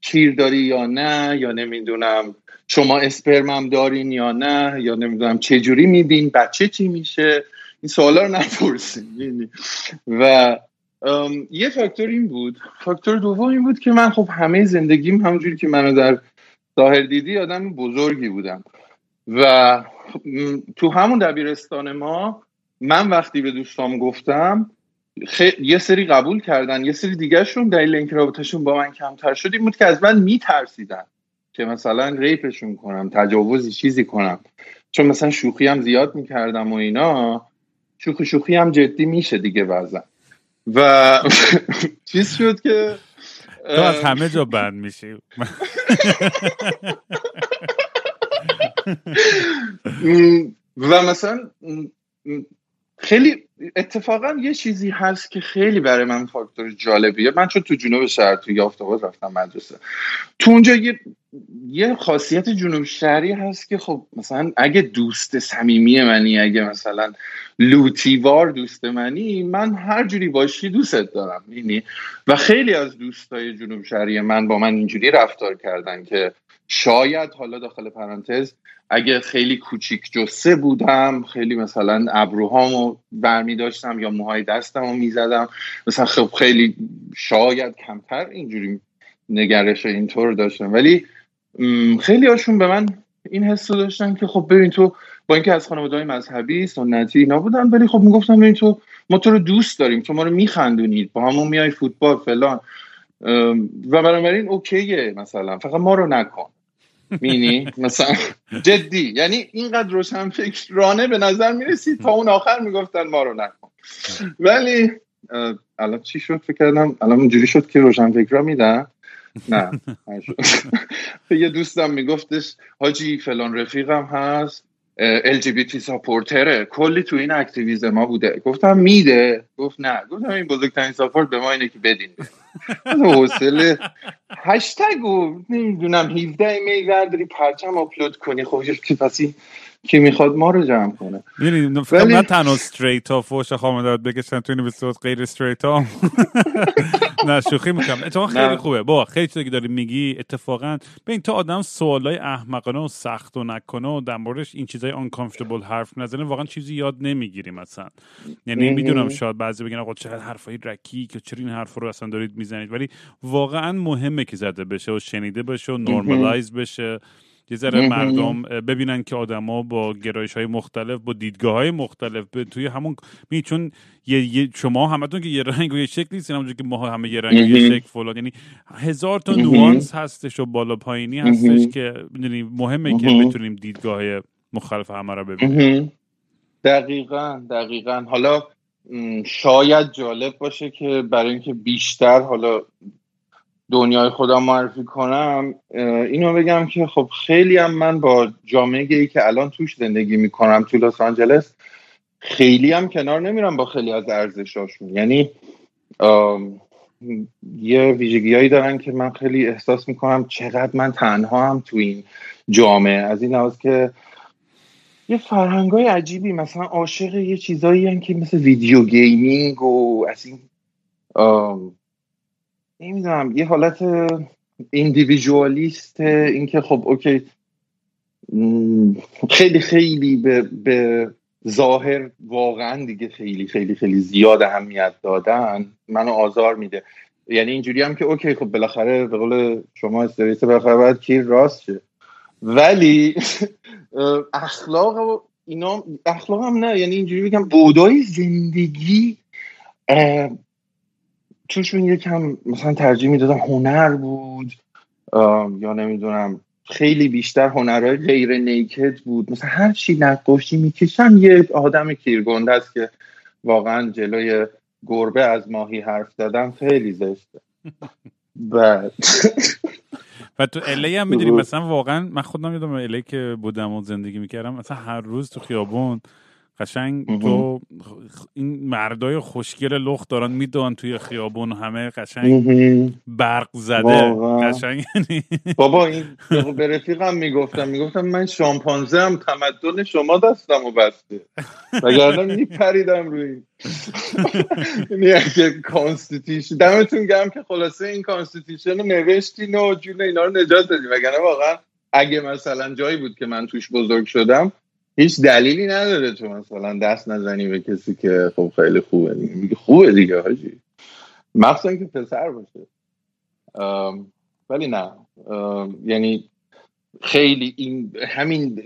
کیر داری یا نه یا نمی‌دونم شما اسپرمم دارین یا نه یا نمی‌دونم چه جوری میدین بچه چی میشه. این سوالا رو نپرسین و یه فاکتور این بود. فاکتور دوم این بود که من خب همه زندگیم همونجوری که منو در ظاهر دیدی آدم بزرگی بودم. و تو همون دبیرستان ما من وقتی به دوستام گفتم یه سری قبول کردن یه سری دیگهشون دلیل اینکه رابطهشون با من کمتر شد این بود که از من میترسیدن که مثلا ریپشون کنم تجاوزی چیزی کنم. چون مثلا شوخی هم زیاد می‌کردم و اینا شوخی شوخی هم جدی میشه دیگه بعضا. و چیز شد که تو از همه جا بند میشی. و مثلا خیلی اتفاقا یه چیزی هست که خیلی برای من فاکتور جالبیه. من چون تو جنوب شهر تو یافتاباد رفتم مدرسه. تو اونجا یه یه خاصیت جنوب شهری هست که خب مثلا اگه دوست صمیمی منی اگه مثلا لوتیوار دوست منی من هر جوری باشی دوستت دارم یعنی و خیلی از دوستای جنوب شهری من با من اینجوری رفتار کردن که شاید حالا داخل پرانتز اگه خیلی کوچیک جسه بودم خیلی مثلا ابروهامو برمی داشتم یا موهای دستمو می‌زدم. مثلا خب خیلی شاید کمتر اینجوری نگرش اینطور داشتم. ولی خیلی هاشون به من این حس داشتن که خب ببین تو با اینکه از خانواده مذهبی سنتی اینا بودن ولی خب می‌گفتم ببین تو ما تو رو دوست داریم تو ما رو میخندونید با همون میای فوتبال فلان. و بنابراین اوکیه مثلا فقط ما رو نکن. مینی؟ مثلا جدی. یعنی اینقدر روشن فکرانه به نظر می‌رسید تا اون آخر می‌گفتن ما رو نکن. ولی الان چی شد فکر کردم؟ الان اونجوری شد که روشن فکرها میدن. نه یه دوستم میگفتش حاجی فلان رفیقم هست. LGBT supporter ه کلی تو این activism ما بوده. گفتم میده؟ گفت نه. گفتم این بزرگترین support به ما اینه که بدین حوصله هشتگ و نمی‌دونم 17 ایمیل ورداری پرچم آپلود کنی. خب که پسی کی می‌خواد ما رو جمع کنه. می‌دونی ولی... نه تنها استریت ها فوش خامداد بکشن تو این غیر استریت ها نه شوخی می‌کنم. اتفاقا خیلی خوبه. با خیلی چیزی که داری میگی اتفاقا این تا آدم سوالای احمقانه و سخت و نکنه و در موردش این چیزای uncomfortable حرف نزنه واقعا چیزی یاد نمی‌گیریم مثلا. یعنی می‌دونم شاید بعضی بگن آقا چقدر حرفای رکی که چرا این حرف رو اصلا دارید می‌زنید ولی واقعا مهمه که زده بشه و شنیده بشه و نورمالایز بشه. یه ذره مردم ببینن که آدما با گرایش های مختلف با دیدگاه های مختلف توی همون می چون یه, شما همتون که یه رنگ و یه شکل نیستین که ما همه یه رنگ و یه شکل فلان. یعنی هزار تا نوانس هستش و بالا پایینی هستش که می‌دونی مهمه که بتونیم دیدگاه مختلف همه رو ببینیم. دقیقا دقیقا. حالا شاید جالب باشه که برای اینکه بیشتر حالا دنیای خودم معرفی کنم اینو بگم که خب خیلی هم من با جامعه ای که الان توش زندگی می‌کنم تو لس آنجلس خیلی هم کنار نمیرم با خیلی از ارزشاشون یعنی یه ویژگیهایی دارن که من خیلی احساس می‌کنم چقدر من تنها هم تو این جامعه. از این لحاظ که یه فرهنگای عجیبی مثلا عاشق یه چیزایی که مثل video gaming و از این نمی‌دونم یه حالت individualist اینکه خب okay خیلی خیلی به, به ظاهر واقعا دیگه خیلی خیلی خیلی زیاد اهمیت دادن منو آزار میده. یعنی اینجوری هم که okay خب بالاخره به قول شما straight بالاخره باید کیر راست شه. ولی اخلاق و اینا اخلاق هم نه. یعنی اینجوری بگم بودای زندگی توشون یکم مثلا ترجیح می‌دادم هنر بود یا نمی‌دونم خیلی بیشتر هنرهای غیر نیکد بود. مثلا هر چی نقاشی می‌کشن یه آدم کیرگنده است که واقعا جلوی گربه از ماهی حرف زدن خیلی زشته. بعد. و تو الی هم می‌دونی مثلا واقعا من خودم یادم الی که بودم و زندگی می‌کردم مثلا هر روز تو خیابون قشنگ تو این مردای خوشگل لخت دارن میدون توی خیابون همه قشنگ برق زده. قشنگ یعنی بابا این به رفیقم می‌گفتم می‌گفتم من شامپانزه هم تمدن شما دستم و بسته. وگرنه میپریدم روی یعنی constitution دمتون گرم که خلاصه این constitution رو نوشتین و جون اینا رو نجات دادی وگرنه واقعا اگه مثلا جایی بود که من توش بزرگ شدم هیچ دلیلی نداره تو مثلا دست نزنی به کسی که خب خیلی خوبه دیگه. خوبه دیگه حاجی. مخصوصا که پسر باشه. ولی نه. یعنی خیلی این همین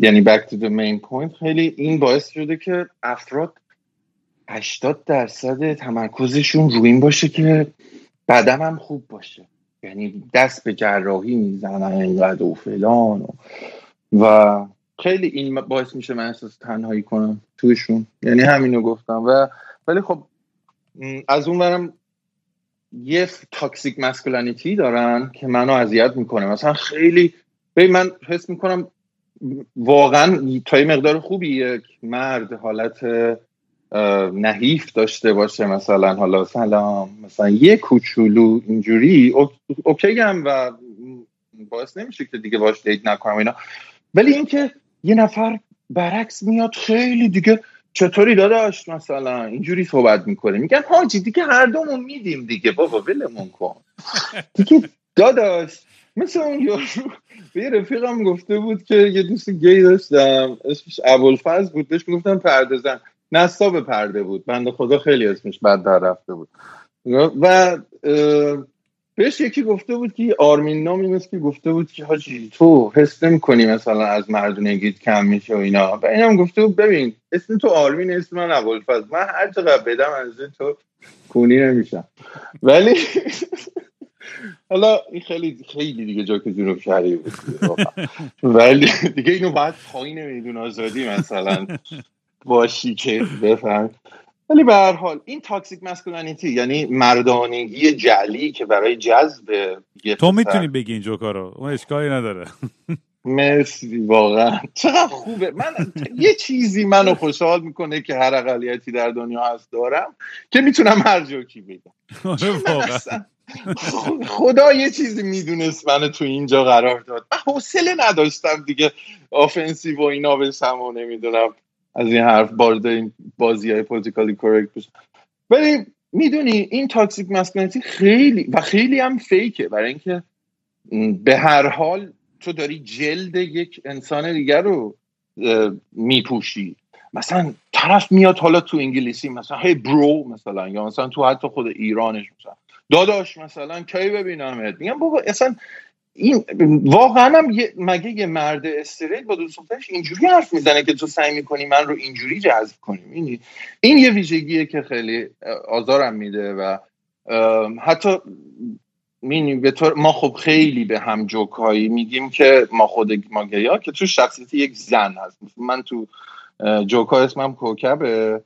یعنی to the main point خیلی این باعث شده که افراد 80 درصد تمرکزشون روی این باشه که بدنم هم خوب باشه. یعنی دست به جراحی می‌زنن اینقدر و فلان و و خیلی این باعث میشه من احساس تنهایی کنم تویشون یعنی همینو گفتم. و ولی خب از اون برم یه تاکسیک مسکولانیتی دارن که منو اذیت می‌کنه. مثلا خیلی به من حس می‌کنم واقعا تا یه مقدار خوبی یک مرد حالت نحیف داشته باشه مثلا حالا سلام مثلا یه کوچولو اینجوری اوکی هم و باعث نمیشه که دیگه باش دیت نکنم اینا. ولی اینکه یه نفر برعکس میاد خیلی دیگه چطوری داداش مثلا؟ اینجوری صحبت می‌کنه. میگن حاجی دیگه هر دومون میدیم دیگه. بابا ولمون کن. دیگه داداش مثل اون یارو به رفیقم گفته بود که یه دوست گی داشتم. اسمش ابوالفضل بود. بهش می‌گفتم پرده زن. نصاب پرده بود. بنده خدا خیلی اسمش بد در رفته بود. و بهش یکی گفته بود که آرمین نامی مثل که گفته بود که حاجی تو حس کنی مثلا از مردونگیت کم میشه و اینا. و اینم گفته بود ببین اسم تو آرمین اسم من ابوالفضل. من هر چقدر بدم از تو کونی نمیشم. ولی حالا این خیلی خیلی دیگه جا که جنوب شهری بود. ولی دیگه اینو باید پایین میدون آزادی مثلا. باشی که بفهم. ولی به هر حال این تاکسیک مسکولینیتی یعنی مردانگی جعلی که برای جذب تو می‌تونی بگی این جوکا رو؟ اون اشکالی نداره. مرسی واقعا. چقدر خوبه. من یه چیزی منو خوشحال می‌کنه که هر اقلیتی در دنیا هست دارم که می‌تونم هر جوکی بگم. آره، خدا یه چیزی می‌دونست منو تو اینجا قرار داد. من حوصله نداشتم دیگه offensive و اینا بشم و نمی‌دونم. از این حرف وارد این بازی های politically correct بشم ولی می‌دونی این toxic masculinity خیلی و خیلی هم fake ه برای اینکه به هر حال تو داری جلد یک انسان دیگر رو میپوشی. مثلا طرف میاد حالا تو انگلیسی مثلا هی برو مثلا یا مثلا تو حتی خود ایرانش مثلا. داداش مثلا کی ببینمت؟ میگم بابا اصلا این واقعا هم مگه یه مرد استریت با دوست اینجوری حرف می‌زنه که تو سعی می‌کنی من رو اینجوری جذب کنیم این این یه ویژگیه که خیلی آزارم میده و حتی به طور ما خب خیلی به هم جوکایی میگیم که ما خود ما گیا که تو شخصیت یک زن هست. من تو جوکا اسمم کوکبه.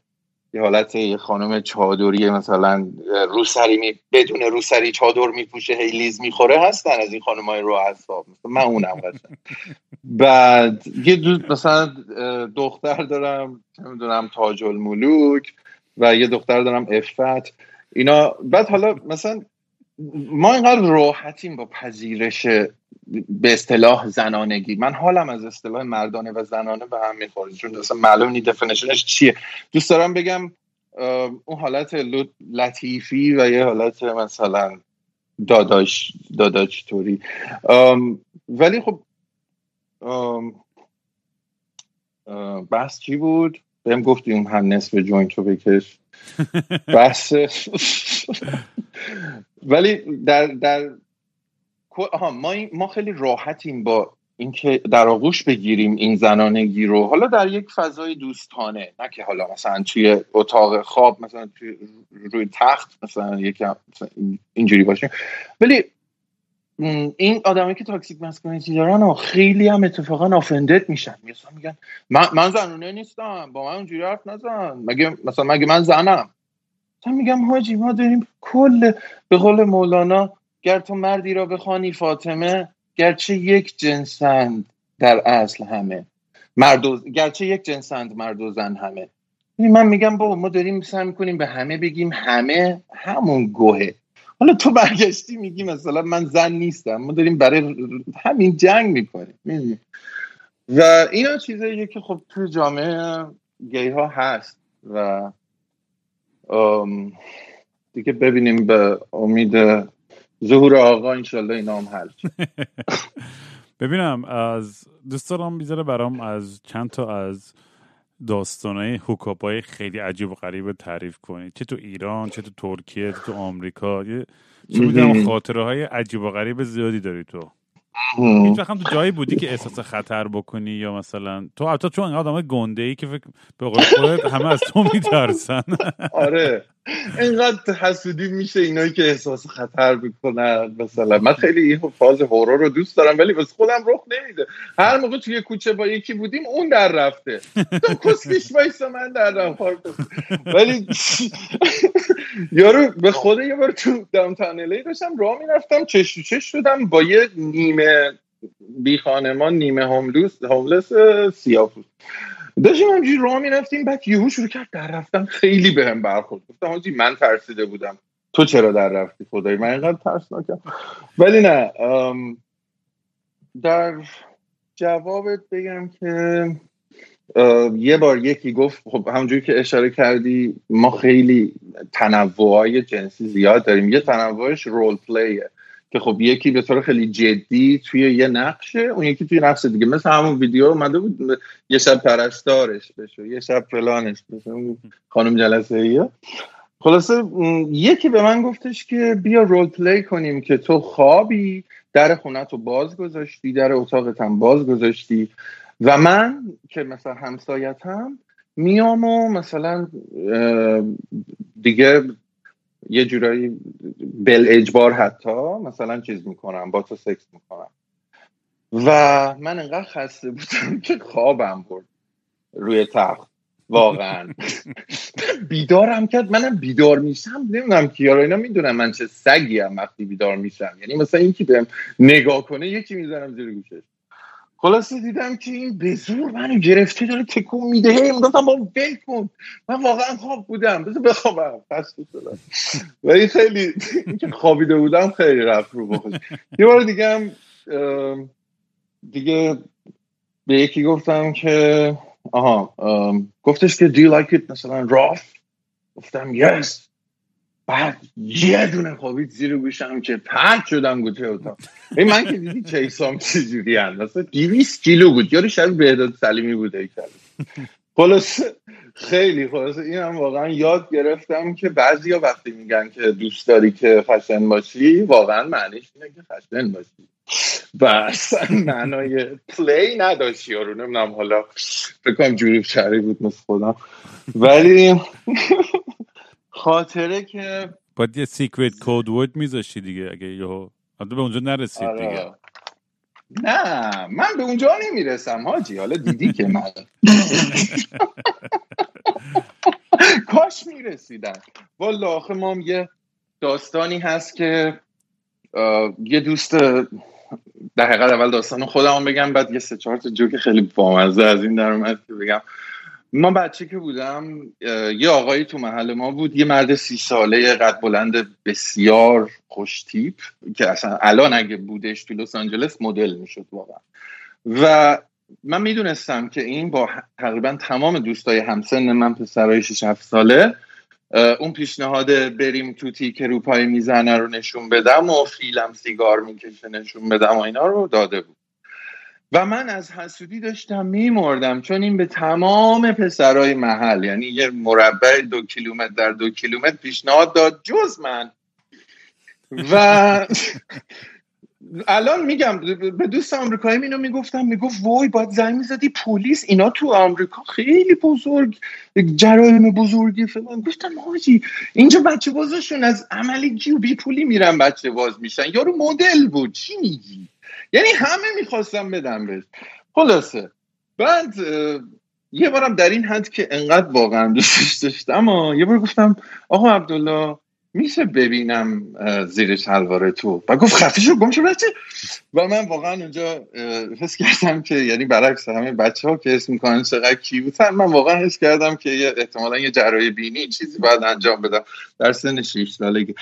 یه حالت یه خانم چادری مثلا روسری می بدون روسری چادر میپوشه هی لیز می‌خوره هستن از این خانم های رو حساب من اونم قشنگ بعد یه دو مثلا دختر دارم نمی‌دونم تاج الملوک و یه دختر دارم افت. اینا بعد حالا مثلا ما اینقدر راحتیم با پذیرش به اصطلاح زنانگی. من حالم از اصطلاح مردانه و زنانه به هم می‌خوره. چون اصلا معلوم نی دفنیشنش چیه. دوست دارم بگم اون حالت لطیفی و یه حالت مثلا داداش داداش توری ولی خب بحث چی بود؟ بهم گفتیم هم نصف جوینت رو بکش. بحث ولی در در آها ما, ما خیلی راحتیم با اینکه در آغوش بگیریم این زنانگی رو. حالا در یک فضای دوستانه نه که حالا مثلا توی اتاق خواب مثلا توی روی تخت مثلا یکم اینجوری باشیم. ولی این آدمی که تاکسیک مسکولینیتی دارن و خیلی هم اتفاقا آفندت میشن. مثلا میگن من, من زنونه نیستم با من اونجوری حرف نزن. مگه مثلا مگه من زنم؟ من میگم حاجی ما داریم کل به قول مولانا گر تو مردی را بخوانی فاطمه گرچه یک جنسند در اصل همه. مرد گرچه یک جنسند مرد و زن همه. یعنی من میگم بابا ما داریم سعی می‌کنیم به همه بگیم همه همون گوهه. حالا تو برگشتی میگی مثلا من زن نیستم ما داریم برای همین جنگ می‌کنیم و اینا چیزاییه که خب تو جامعه گی ها هست و دیگه ببینیم به امید ظهور آقا انشالله اینا هم حل ببینم از دوست دارم بیزاره برام از چند تا از داستانه های خیلی عجیب و غریب تعریف کنید چه تو ایران چه تو ترکیه چه تو آمریکا. چه می‌دونم خاطره های عجیب و غریب زیادی داری تو. هیچ وقت هم تو جایی بودی که احساس خطر بکنی یا مثلا تو البته چون انقدر آدم گنده ای که فکر به قول همه از تو میترسن. آره. اینقدر حسودی میشه اینایی که احساس خطر می‌کنن. مثلا من خیلی این فاز هورور رو دوست دارم ولی بس خودم رخ نمیده. هر موقع توی کوچه با یکی بودیم اون در رفته. تو کسکش وایسا من در رفتم ولی یارو به خود یه بار تو دامتان الی داشتم راه می‌رفتم چش چش شدم با یه نیمه بی خانمان نیمه هوملس هوملس سیاپوس داشتیم همجوری راه می‌رفتیم بعد یهو شروع کرد در رفتن. خیلی بهم برخورد گفتم حاجی من ترسیده بودم. تو چرا در رفتی؟ خدای من اینقدر ترسناکم. ولی نه در جوابت بگم که یه بار یکی گفت خب همونجوری که اشاره کردی ما خیلی تنوع جنسی زیاد داریم. یه تنوعش رول پلیه که خب یکی به طور خیلی جدی توی یه نقشه اون یکی توی نقشه دیگه. مثل همون ویدیو اومده بود یه شب پرستارش بشه یه شب فلانش بشه خانم جلسه ای خلاصه یکی به من گفتش که بیا رول پلی کنیم که تو خوابی در خونه تو باز گذاشتی در اتاقت هم باز گذاشتی. و من که مثلا همسایتم میام و مثلا دیگه یه جورایی بل اجبار حتی مثلا چیز می‌کنم با تو سکس می‌کنم. و من انقدر خسته بودم که خوابم برد روی تخت واقعا. بیدارم کرد منم بیدار میشم نمی‌دونم کیارا اینا می‌دونم من چه سگی هم وقتی بیدار میشم. یعنی مثلا این که بهم نگاه کنه یکی می‌زنم زیر گوشش. خلاصه دیدم که این به زور منو گرفته داره تکون میده. هی می‌گفتم با ول کن. من واقعا خواب بودم. بذار بخوابم. خسته شدم. ولی خیلی خوابیده بودم خیلی رفت رو بخوش یه بار دیگه هم دیگه به یکی گفتم که آها گفتش که do you like مثلا راف گفتم yes. بعد یه دونه خوابید زیر گوشم که پرد شدم گوشه اتاق. این من که دیدی چیسام چجوری هست؟ مثلا کیلو بود. یارو شاید بهداد سلیمی بوده خلاص خیلی خلاص این هم واقعا یاد گرفتم که بعضی ها وقتی میگن که دوست داری که خشن باشی واقعا معنیش اینه که خشن باشی. و اصلا معنای play نداشت یارو نمی‌دونم حالا فکر کنم جوری شری بود مثل خودم. ولی خاطره که باید یه secret code word میذاشتی دیگه اگه یهو. به اونجا نرسید آره. دیگه. نه من به اونجا نمی‌رسم حاجی. حالا دیدی که من. کاش می‌رسیدم. والا آخه ما یه داستانی هست که یه دوست در حقیقت اول داستان خودم بگم بعد یه سه چهار تا جوک خیلی بامزه از این در اومد که بگم ما بچه که بودم یه آقایی تو محل ما بود یه مرد سی ساله قد بلند بسیار خوش تیپ که اصلا الان اگه بودش تو لس آنجلس مدل می‌شد واقعا. و من می‌دونستم که این با تقریبا تمام دوستای همسن من پسرای 6 7 ساله اون پیشنهاد بریم توتی که روپای می‌زنه رو نشون بدم و فیلم سیگار می‌کشه نشون بدم و اینا رو داده بود. و من از حسودی داشتم میمردم چون این به تمام پسرای محل یعنی یه مربع دو کیلومتر در دو کیلومتر پیشنهاد داد جز من. و الان میگم به دوست آمریکایی اینو می‌گفتم می‌گفت وای باید زنگ می‌زدی پلیس اینا تو آمریکا خیلی بزرگ جرایم بزرگی فلان. گفتم حاجی اینجا بچه بازشون از عملی جیوبی پولی میرن بچه باز میشن. یارو مدل بود چی میگی؟ یعنی همه می‌خواستم بدم بهش. خلاصه. بعد یه بارم در این حد که انقدر واقعا دوستش داشتم اما یه بار گفتم آقا عبدالله میشه ببینم زیر شلوار تو؟ و گفت خفه شو گم شو بچه. و من واقعا اونجا حس کردم که یعنی برعکس همه بچه ها که اسم می‌کنن چقدر کیوتن من واقعا حس کردم که احتمالا یه جرای بینی چیزی باید انجام بدم. در سن 6 سالگی.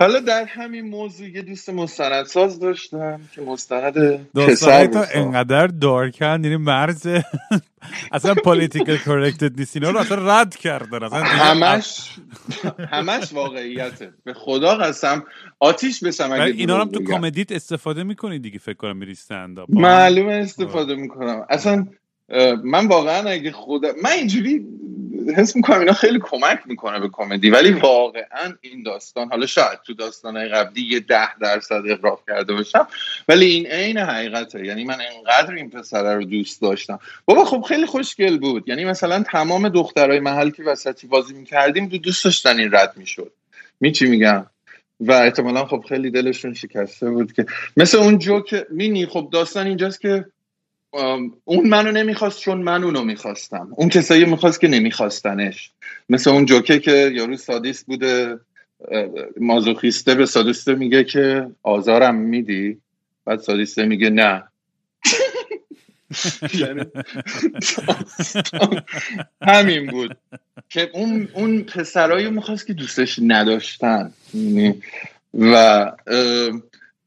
حالا در همین موضوع یه دوست مستندساز داشتم که مستند پسر تو انقدر دارکن یعنی مرز. اصلا پولیتیکل کورکتد نیست. اینا رو اصلا رد کردن. اصلا همش همش واقعیته. به خدا قسم آتیش بشم اگه اینا هم تو کمدیت استفاده می‌کنی دیگه فکر کنم میری استند معلومه استفاده می‌کنم. اصلا من واقعا اگه خدا من اینجوری حس می‌کنم اینا خیلی کمک می‌کنه به کمدی. ولی واقعا این داستان حالا شاید تو داستانهای قبلی یه ده درصد اقراف کرده باشم ولی این عین حقیقته. یعنی من انقدر این پسره رو دوست داشتم. بابا خب خیلی خوشگل بود. یعنی مثلا تمام دخترای محل که وسطی بازی می‌کردیم دو دوست داشتن این رد می‌شد. می چی میگم؟ و احتمالا خب خیلی دلشون شکسته بود که مثل اون جو که مینی خب داستان اینجاست که اون منو نمی‌خواست چون من اونو می‌خواستم. اون کسایی می‌خواست که نمیخواستنش. مثل اون جوکه که یارو سادیست بوده مازوخیسته به سادیسته میگه که آزارم میدی؟ بعد سادیسته میگه نه. یعنی همین بود. که اون اون پسرایی می‌خواست که دوستش نداشتن. یعنی و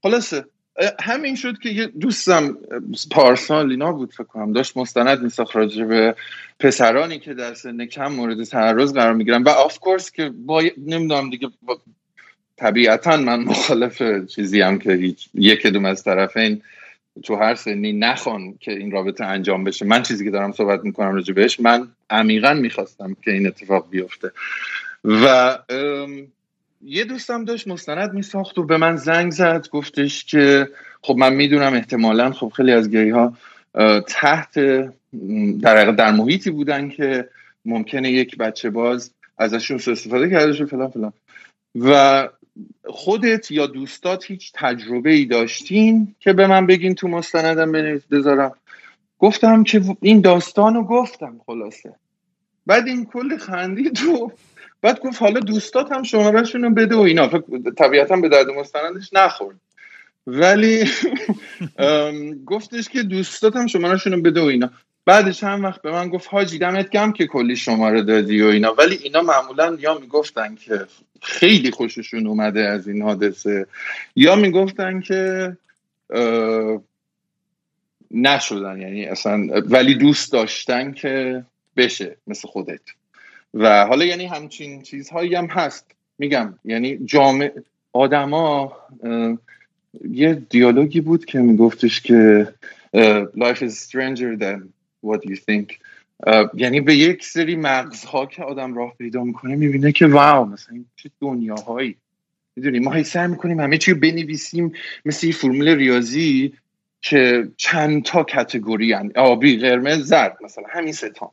خلاصه. همین شد که یه دوستم پارسال اینا بود فکر کنم داشت مستند میساخت راجع به پسرانی که در سن کم مورد تعرض قرار می‌گیرن. و آف کورس که با نمی‌دونم دیگه با... طبیعتا من مخالف چیزی هم که هیچ یک کدوم از طرفین تو هر سنی نخوان که این رابطه انجام بشه. من چیزی که دارم صحبت می‌کنم راجع بهش من عمیقا می‌خواستم که این اتفاق بیفته. و یه دوستم داشت مستند میساخت و به من زنگ زد گفتش که خب من می‌دونم احتمالا خب خیلی از گری ها تحت در در محیطی بودن که ممکنه یک بچه باز ازشون سو استفاده کرده شد فلان فلان. و خودت یا دوستات هیچ تجربه ای داشتین که به من بگین تو مستندم بذارم؟ گفتم که این داستان رو گفتم خلاصه. بعد این کل خندید و بعد گفت حالا دوستات هم شمارهشون رو بده و اینا. طبیعتا به درد مستندش نخورد. ولی گفتش که دوستات هم شمارهشون رو بده و اینا. بعدش چند وقت به من گفت حاجی دمت گم که کلی شماره دادی و اینا. ولی اینا معمولا یا می‌گفتن که خیلی خوششون اومده از این حادثه یا می‌گفتن که نشدن. یعنی اصلا ولی دوست داشتن که بشه مثل خودت. و حالا یعنی همچین چیزهایی هم هست. میگم یعنی جامع آدما یه دیالوگی بود که میگفتش که life is stranger than what you think. یعنی به یک سری مغزها که آدم راه پیدا می‌کنه می‌بینه که واو مثلا چه دنیاهایی. می‌دونی ما هی سعی می‌کنیم همه چی رو بنویسیم مثل یه فرمول ریاضی که چند تا کتگوری آبی قرمز زرد مثلا همین ستا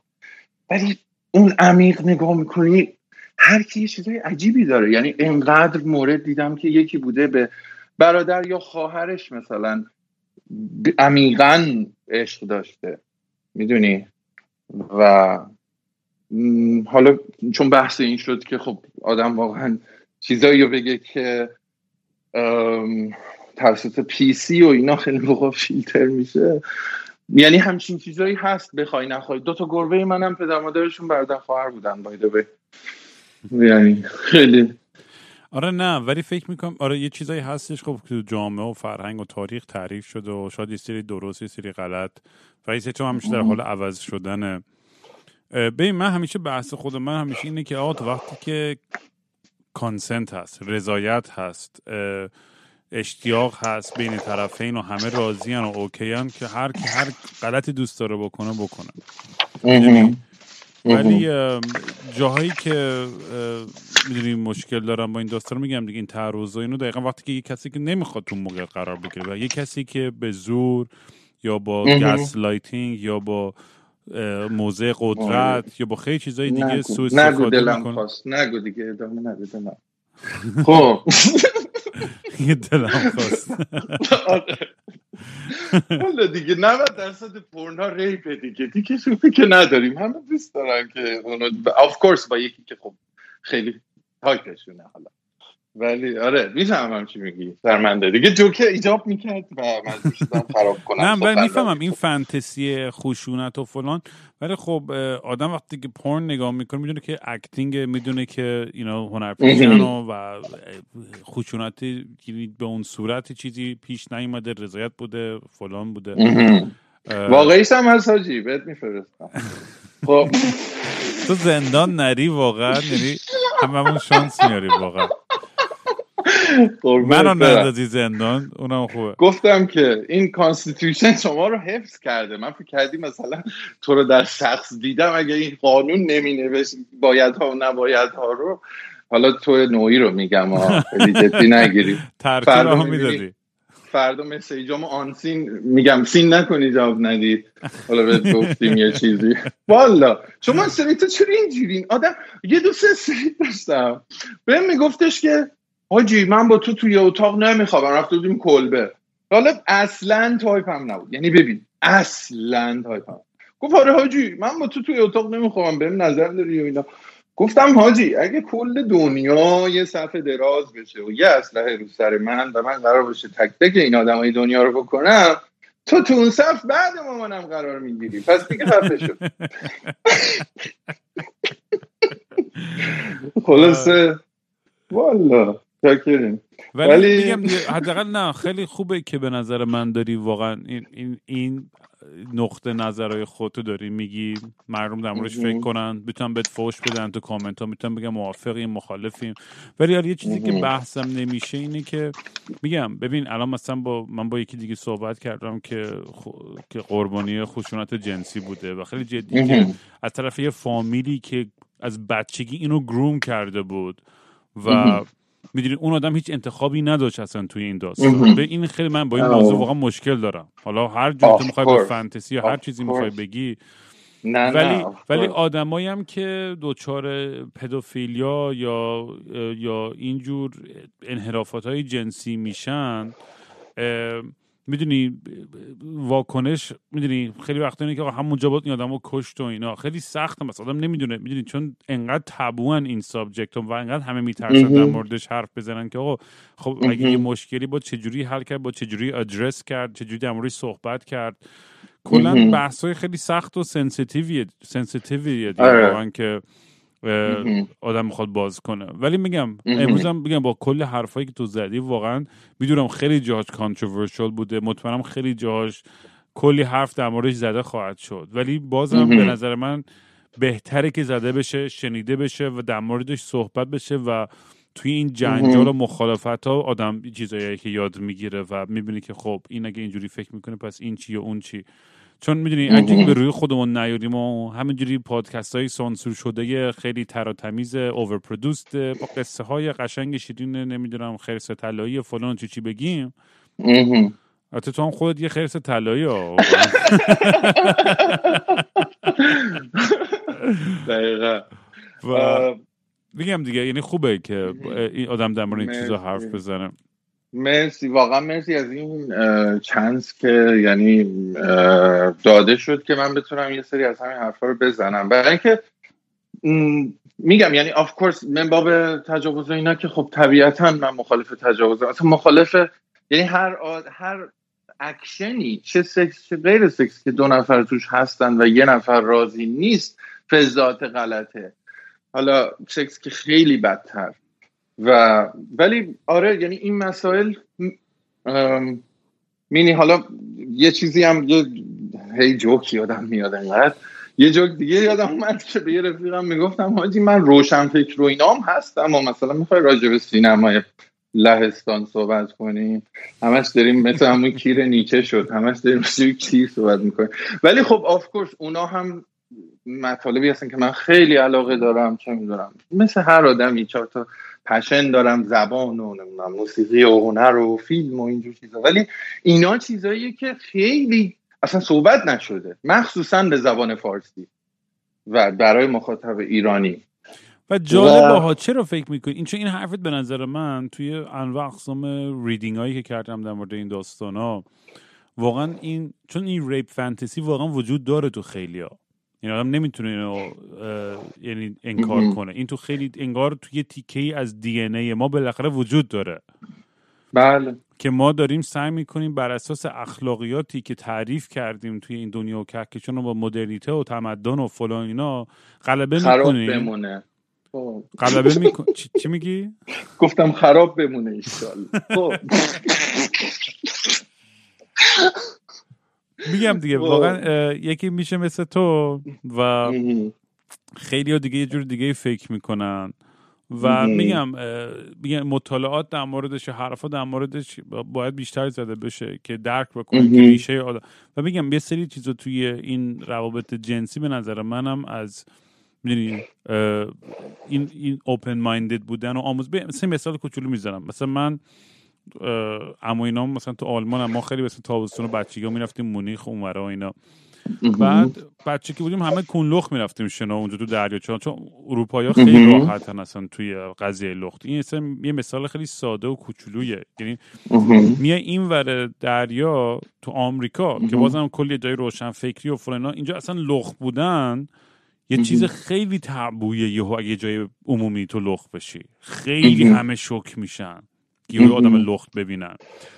ولی اون عمیق نگاه می‌کنی هر کی یه چیزای عجیبی داره. یعنی انقدر مورد دیدم که یکی بوده به برادر یا خواهرش مثلا عمیقا عشق داشته. می‌دونی؟ و حالا چون بحث این شد که خب آدم واقعا چیزایی رو بگه که توسط پی سی و اینا خیلی موقع فیلتر میشه. یعنی همچین چیزایی هست بخوای نخوای. دو تا گربه منم پدر مادرشون برادر خواهر بودن بایده به یعنی خیلی. آره نه ولی فکر می‌کنم آره یه چیزایی هستش. خب که جامعه و فرهنگ و تاریخ تعریف شده و شاید یه سری درست یه سری غلط. و یه چون همیشه در حال عوض شدنه. ببین من همیشه بحث خود من همیشه اینه که آقا وقتی که کانسنت هست رضایت هست اشتیاق هست بین طرفین و همه راضی و اوکی که هر کی هر غلطی دوست داره بکنه بکنه. ولی جاهایی که می‌دونی مشکل دارم با این داستان میگم دیگه این تعرض و اینو دقیقا وقتی که یه کسی که نمی‌خواد تو موقع قرار بگیره و یه کسی که به زور یا با gaslighting یا با موضع قدرت یا با خیلی چیزای دیگه سو استفاده دلم خواست. نگو دیگه ادامه نگو دلم. خب. یه دلم خواست. حالا دیگه 90 درصد porn ا rape ه دیگه. دیگه شوفی که نداریم. همه دوست دارن که اونو of course با یکی که خب خیلی تایپشونه حالا. ولی آره می‌فهمم چی میگی درمنده دیگه جوکه ایجاب می‌کرد و من خراب کنم. نه ولی می‌فهمم این فانتزی خشونت و فلان ولی خب آدم وقتی که پورن نگاه می‌کنه می‌دونه که acting می‌دونه که اینا هنرپیشن و خشونت یعنی به اون صورت چیزی پیش نیومده رضایت بوده فلان بوده. واقعیش هم هست حاجی بهت میفرستم. خب. تو زندان نری واقعا یعنی هممون شانس میاری واقعا. منو ندادی زندان اونم خوبه. گفتم که این constitution شما رو حفظ کرده. من فکر کردی مثلا تو رو در شخص دیدم. اگه این قانون نمی نوشت باید ها و نباید ها رو. حالا تو نوعی رو میگم خیلی جدی نگیری. فردا می‌دادی. فردا message امو unseen میگم. seen نکنی جواب ندید. حالا بهت گفتیم یه چیزی. والا. شما straight ا چرا اینجورین آدم یه دوست سریت داشتم. بهم میگفتش که حاجی من با تو توی اتاق نمیخوابم. رفته بودیم کلبه. حالا اصلا تایپم نبود. یعنی ببین اصلا تایپم. گفت آره حاجی من با تو توی اتاق نمیخوابم. بهم نظر داری و اینا. گفتم حاجی اگه کل دنیا یه صفحه دراز بشه و یه اسلحه رو سر من و من قرار باشه تک تک این آدمای دنیا رو بکنم تو تو اون صف بعد مامانم قرار می‌گیری. پس دیگه خفه شد خلاصه. والا ولی حداقل نه خیلی خوبه که به نظر من داری واقعا این این, این نقطه نظرهای خودتو داری. میگی مردم در موردش فکر کنن بتونن بهت فوش بدن تو کامنت ها می‌تونن بگم موافقیم مخالفیم. ولی یه چیزی که بحثم نمیشه اینه که میگم ببین الان مثلا با من با یکی دیگه صحبت کردم که که قربانی خشونت جنسی بوده و خیلی جدی که از طرف یه فامیلی که از بچگی اینو گروم کرده بود و می‌دونی اون آدم هیچ انتخابی نداشت اصلا توی این داستان. به این خیلی من با این موضوع واقعا مشکل دارم. حالا هر جور تو می‌خوای به فانتزی یا هر چیزی می‌خوای بگی نه ولی نه ولی آدمایی هم که دچار پدوفیلیا یا یا اینجور انحرافات های جنسی میشن می‌دونی واکنش می‌دونی خیلی وقتا اینه که همونجا بود این آدمو کشت و اینا. خیلی سخته مثلا آدم نمی‌دونه می‌دونی چون انقدر تابوان این subject و انقدر همه میترسن در موردش حرف بزنن که آقا خب اگه یه مشکلی با چجوری حل کرد با چجوری ادرس کرد چجوری در موردش صحبت کرد. کلا بحث های خیلی سخت و sensitive یه sensitive یه آره. که آدم می‌خواد باز کنه. ولی میگم امروز هم بگم با کل حرفایی که تو زدی واقعا می‌دونم خیلی جاهاش کانتروورشال بوده. مطمئنم خیلی جاهاش کلی حرف در موردش زده خواهد شد. ولی بازم به نظر من بهتره که زده بشه شنیده بشه و در موردش صحبت بشه و توی این جنجال و مخالفت ها آدم چیزایی که یاد می‌گیره و می‌بینی که خب این اگه اینجوری فکر می‌کنه پس این چی و اون چی. چون می‌دونی اگه به روی خودمون نیاریم و همینجوری پادکست های سانسور شده خیلی تر تمیز اوور پرودوست با قصه های قشنگ شیرین نمی‌دونم خرس طلایی فلان چی چی بگیم. حتی تو هم خودت یه خرس طلایی ها. دقیقا. و بگم دیگه یعنی خوبه که این آدم در مورد این چیزا حرف بزنه. مرسی. واقعا مرسی از این چانس که یعنی داده شد که من بتونم یه سری از همین حرفا رو بزنم. برای اینکه میگم یعنی آف کورس من باب تجاوز اینا که خب طبیعتا من مخالف تجاوز اصلا مخالف یعنی هر هر اکشنی چه سکس چه غیر سکس که دو نفر توش هستن و یه نفر راضی نیست فضات غلطه. حالا سکس که خیلی بدتر. و ولی آره یعنی این مسائل مینی حالا یه چیزی هم یه هی جوک یادم میاد انقدر. یه جوک دیگه یادم اومد که به یه رفیقم می‌گفتم حاجی من روشن فکر و اینام هستم و مثلا می‌خوای راجع به سینمای لهستان صحبت کنیم همش داریم مثل همون کیر نیچه شد همش داریم مثل کیر صحبت می‌کنیم. ولی خب آف کورس اونا هم مطالبی هستن که من خیلی علاقه دارم چه می‌دونم مثل هر آدمی چهار تا پشن دارم زبان و نمی‌دونم موسیقی و هنر و فیلم و اینجور چیزا. ولی اینا چیزاییه که خیلی اصلا صحبت نشده مخصوصا به زبان فارسی و برای مخاطب ایرانی. و جالب ها چرا فکر می‌کنی؟ این چون این حرفت به نظر من توی انواع اقسام ریدینگ هایی که کردم در مورد این داستان ها واقعا این چون این ریپ فانتزی واقعا وجود داره تو خیلی ها این آدم نمی‌تونه اینو یعنی انکار کنه. این تو خیلی انگار توی تیکه ای از دی ای ما بالاخره وجود داره. بله. که ما داریم سعی می‌کنیم بر اساس اخلاقیاتی که تعریف کردیم توی این دنیا و کهکشان با مدرنیته و تمدن و فلان اینا غلبه می‌کنیم. بمونه. خب. غلبه میکن چی, میگی؟ گفتم خراب بمونه ایشال. میگم دیگه واقعا یکی میشه مثل تو و خیلی دیگه یه جور دیگه فکر می‌کنن. و میگم میگم مطالعات در موردش حرفا در موردش باید بیشتر زده بشه که درک بکنه که ریشه و میگم یه سری چیزا توی این روابط جنسی به نظر منم از می‌دونی این این اوپن مایندد بودن و آموز مثلا مثال کوچولو می‌زنم مثلا من اما اینا مثلا تو آلمان هم ما خیلی مثلا تابستون و بچگی ها می‌رفتیم مونیخ اونورا و اینا. بعد بچه که بودیم همه کونلخ می‌رفتیم شنا اونجا تو دریا چون چون اروپایی ها خیلی راحتن اصلا توی قضیه لخت. این اصلا یه مثال خیلی ساده و کوچولویه. یعنی میای این ور دریا تو آمریکا که بازم کلی جای روشن فکری و فلان اینجا اصلا لخت بودن یه چیز خیلی تعبویه یهو اگه جای عمومی تو لخت بشی. خیلی همه شک میشن. یه آدم لخت ببینن.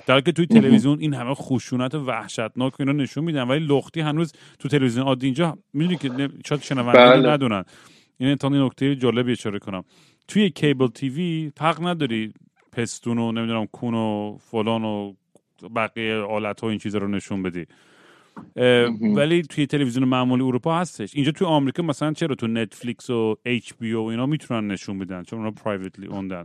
در که توی تلویزیون این همه خشونت وحشتناک اینا نشون میدن ولی لختی هنوز تو تلویزیون عادی اینجا می‌دونی که شاید شنونده بله. ندونن. این تا نکته جالبی اشاره کنم. توی کیبل تیوی حق نداری پستون و نمی‌دونم کون و فلان و بقیه آلت ها این چیزا رو نشون بدی. ولی توی تلویزیون معمولی اروپا هستش. اینجا توی آمریکا مثلا چرا تو نتفلیکس و اچ بی او اینا می‌تونن نشون بدن؟ چون اونا پرایوتلی اوندن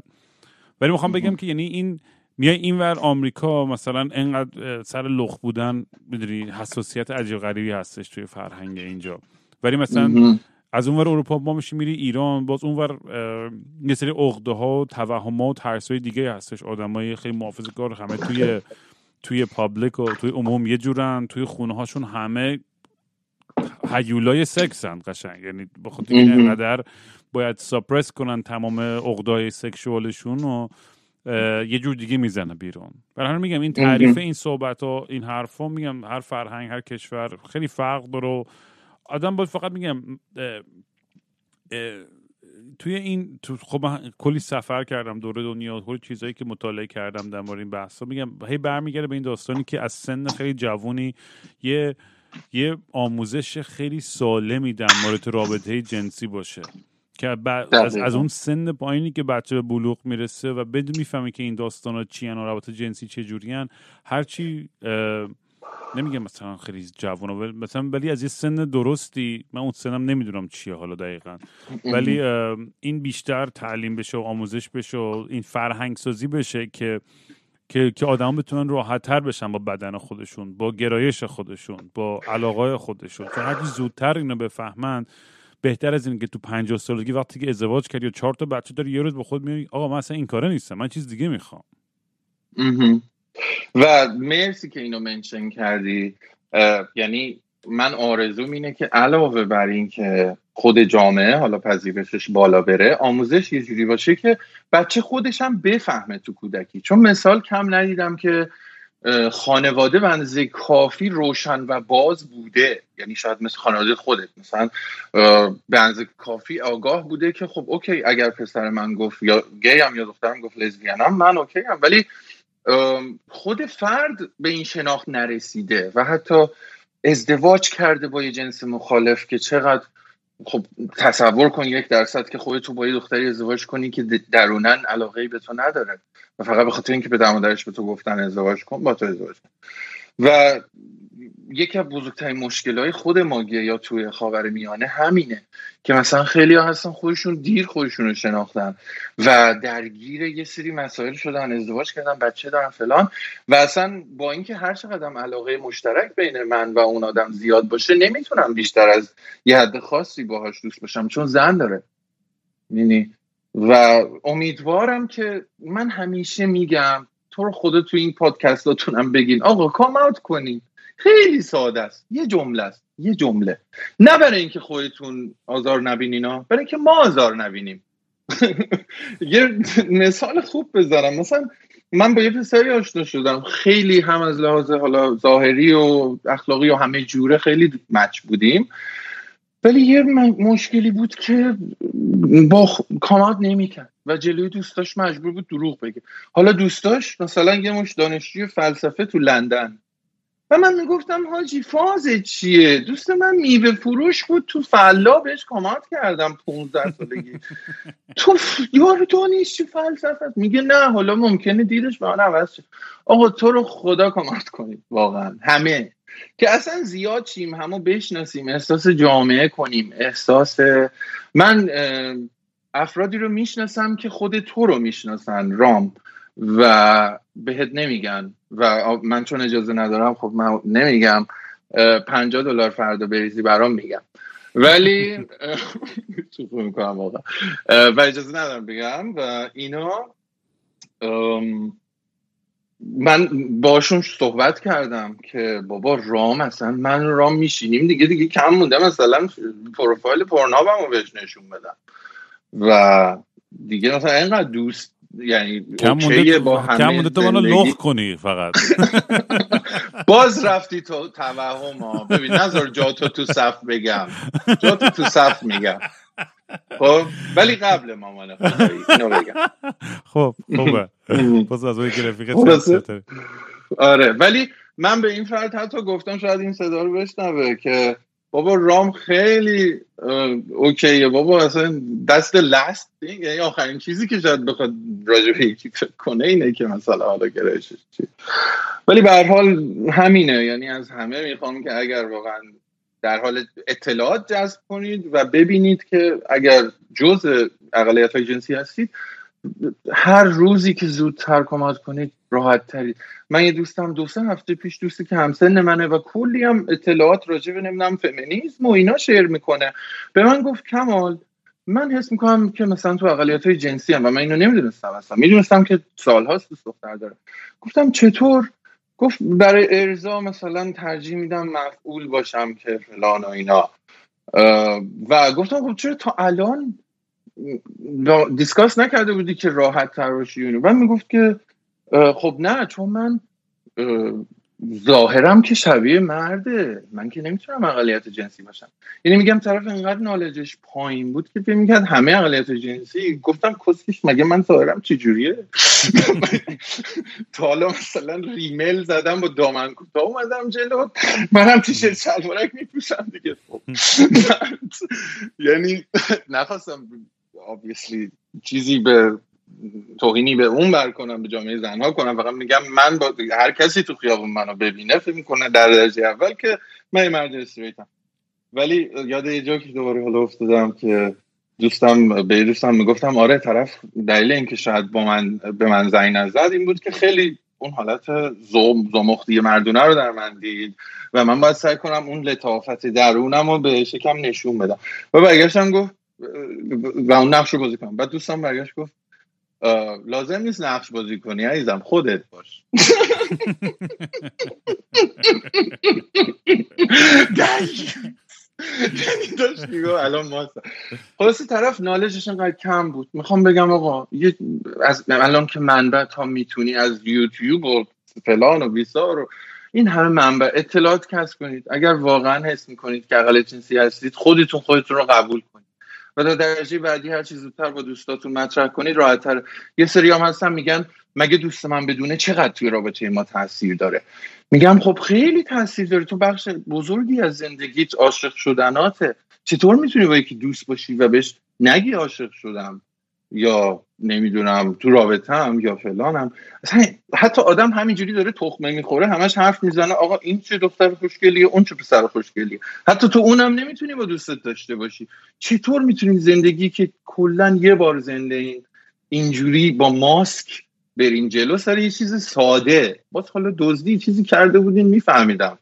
ولی می‌خوام بگم که یعنی این میای اینور آمریکا مثلا انقدر سر لخ بودن می‌دونی حساسیت عجیب غریبی هستش توی فرهنگ اینجا. ولی مثلا از اونور اروپا ما میشی میری ایران باز اونور یه سری عقده ها و توهم و ترس های دیگه هستش. آدمای خیلی محافظه کار همه توی توی پابلیک و توی عموم یه جورن توی خونه هاشون همه هیولای سکسن قشنگ. یعنی بخاطر اینقدر باید ساپرس کنن تمام عقدای سکشوالشون و یه جور دیگه می‌زنه بیرون. برای همین میگم این تعریف این صحبت و این حرفا میگم هر فرهنگ هر کشور خیلی فرق داره آدم باید فقط میگم توی این تو خب من کلی سفر کردم دور دنیا کلی چیزایی که مطالعه کردم در مورد این بحثا میگم هی برمیگرده به این داستانی که از سن خیلی جوونی یه یه آموزش خیلی سالمی در مورد رابطه جنسی باشه که از, از اون سن پایینی که بچه به بلوغ می‌رسه و بدون می‌فهمه که این داستان ها چی و رابطه جنسی چه جوری هرچی نمیگم مثلا خیلی جوان مثلا ولی از یه سن درستی من اون سنم نمی‌دونم چیه حالا دقیقا. ولی این بیشتر تعلیم بشه و آموزش بشه و این فرهنگ سازی بشه که که که آدم بتونن راحت تر بشن با بدن خودشون با گرایش خودشون با علاقای خودشون. چون هرچی زودتر اینو بفهمن بهتر از این که تو 50 سالگی وقتی که ازدواج کردی و چهار تا بچه داری یه روز با خود میگی آقا من اصلا این کاره نیستم من چیز دیگه می‌خوام. و مرسی که اینو mention کردی. یعنی من آرزوم اینه که علاوه بر این که خود جامعه حالا پذیرشش بالا بره آموزش یه جوری باشه که بچه خودش هم بفهمه تو کودکی. چون مثال کم ندیدم که خانواده بنزه کافی روشن و باز بوده. یعنی شاید مثل خانواده خودت مثلا بنزه کافی آگاه بوده که خب okay اگر پسر من گفت یا گی هم یا دخترم گفت لزبیانم من okay ام. ولی خود فرد به این شناخت نرسیده و حتی ازدواج کرده با یه جنس مخالف که چقدر خب تصور کن یک درصد که خودتو با یه دختری ازدواج کنی که درونن علاقه به تو نداره. و فقط به خاطر اینکه به درش به تو گفتن ازدواج کن با تو ازدواج کن. و یکی از بزرگترین مشکل های خود ماگیه یا توی خاور میانه همینه که مثلا خیلی ها هستن خودشون دیر خودشون رو شناختن و درگیر یه سری مسائل شدن ازدواج کردن بچه دارن فلان. و اصلا با اینکه هر چقدر علاقه مشترک بین من و اون آدم زیاد باشه نمی‌تونم بیشتر از یه حد خاصی باهاش دوست باشم چون زن داره. مینی و امیدوارم که من همیشه میگم تو رو خدا تو این پادکستاتونم بگین. آقا کام اوت کنین. خیلی ساده است. یه جمله است. یه جمله. نه برای اینکه خودتون آزار نبینین برای اینکه ما آزار نبینیم. یه مثال خوب بذارم. مثلا من با یه پسری آشنا شدم. خیلی هم از لحاظ حالا ظاهری و اخلاقی و همه جوره خیلی مچ بودیم. ولی یه مشکلی بود که با کامات نمی‌کرد و جلوی دوستاش مجبور بود دروغ بگه. حالا دوستاش مثلا یه مش دانشجوی فلسفه تو لندن. و من می‌گفتم حاجی فاز چیه؟ دوست من میوه فروش بود تو فلا بهش کامنت کردم 15 سالگی. تو یارو دانشجو فلسفه میگه نه حالا ممکنه دیدش به من عوض شه. آقا تو رو خدا کامنت کنید واقعا. همه. که اصلا زیاد چیم همو بشناسیم احساس جامعه کنیم احساس من افرادی رو می‌شناسم که خود تو رو می‌شناسن رام. و بهت نمیگن. و من چون اجازه ندارم خب من نمیگم. پنجاه دلار فردا بریزی برام میگم. ولی می‌کنم واقعا. و اجازه ندارم بگم. و اینا من باشون صحبت کردم که بابا رام اصلا من رام میشینیم دیگه دیگه کم مونده. مثلا پروفایل پرنابم رو بهش نشون بدم. و دیگه مثلا اینقدر دوست یعنی کم مونده با همه کم مونده تو منو لخ کنی فقط. باز رفتی تو توهم ها. ببین نظر جا تو تو صف بگم. جا تو تو صف میگم. خب؟ ولی قبل مامان اینو بگم. خب خوبه. باز از اون خب، آره ولی من به این فرد حتی گفتم شاید این صدا رو بشنوه که بابا رام خیلی اوکیه. بابا اصلا دست لست یعنی آخرین چیزی که شاید بخواد راجع به یکی فکر کنه اینه که مثلا حالا گرایشش چی. ولی به حال همینه. یعنی از همه می‌خوام که اگر واقعا در حال اطلاعات جذب کنید و ببینید که اگر جز اقلیت های جنسی هستید هر روزی که زودتر کمک کنید راحت ترید من یه دوستم دو سه هفته پیش دوستی که همسن منه و کلی هم اطلاعات راجع به نمی‌دونم فمینیسم و اینا شیر می‌کنه به من گفت کمال من حس می‌کنم که مثلا تو اقلیت های جنسی هم و من اینو نمی‌دونستم اصلا می‌دونستم که سالهاست دوست دختر داره گفتم چطور گفت برای ارزا مثلا ترجیح میدم مفعول باشم که فلان و اینا و گفتم خب چرا تا الان دیسکاس نکرده بودی که راحت تر باشی و من می‌گفت که خب نه چون من ظاهرم که شبیه مرده. من که نمی‌تونم اقلیت جنسی باشم. یعنی میگم طرف انقدر نالجش پایین بود که فکر می‌کرد همه اقلیت جنسی. گفتم کسکش مگه من ظاهرم چجوریه؟ تا حالا مثلا ریمل زدم با دامن کوتاه اومدم جلو. منم تیشرت شلوارک میپوشم دیگه. خب. یعنی نخواستم obviously چیزی به توهینی به اون بر کنم به جامعه زنها کنم. فقط میگم من با هر کسی تو خیابون منو ببینه فکر می‌کنه در درجه اول که من مرد استریتم ولی یاد یه جوکی دوباره حالا افتادم که دوستم به دوستم می‌گفتم آره طرف دلیل اینکه شاید با من به من زنگ نزد این بود که خیلی اون حالت زوم زمختی مردونه رو در من دید و من باید سعی کنم اون لطافت درونم رو به شکم نشون بدم. و برگشتم گفت و اون نقش رو بازی کنم. بعد دوستم برگشت گفت لازم نیست نقش بازی کنی عزیزم خودت باش. یعنی داشت الان ما خلاصی طرف نالجش انقدر کم بود. می‌خوام بگم آقا از الان که منبع تا می‌تونی از یوتیوب و فلان و بیسار رو این همه منبع اطلاعات کسب کنید. اگر واقعا حس می‌کنید که اقل جنسی هستید خودتون خودتون رو قبول کنید. و در درجه بعدی هر چیز زودتر با دوستاتون مطرح کنید راحتتر. یه سری هم هستن میگن مگه دوست من بدونه چقدر توی رابطه ما تاثیر داره؟ میگم خب خیلی تاثیر داره. تو بخش بزرگی از زندگیت عاشق شدناته. چطور می‌تونی با یکی دوست باشی و بهش نگی عاشق شدم یا نمی‌دونم تو رابطه یا فلانم اصلا حتی آدم همینجوری داره تخمه می‌خوره همش حرف می‌زنه آقا این چه دختر خوشگلیه اون چه پسر خوشگلیه. حتی تو اونم نمی‌تونی با دوستت داشته باشی. چطور می‌تونی زندگی که کلا یه بار زنده این اینجوری با ماسک برین جلو سر یه چیز ساده. باز حالا دزدی چیزی کرده بودین میفهمیدم.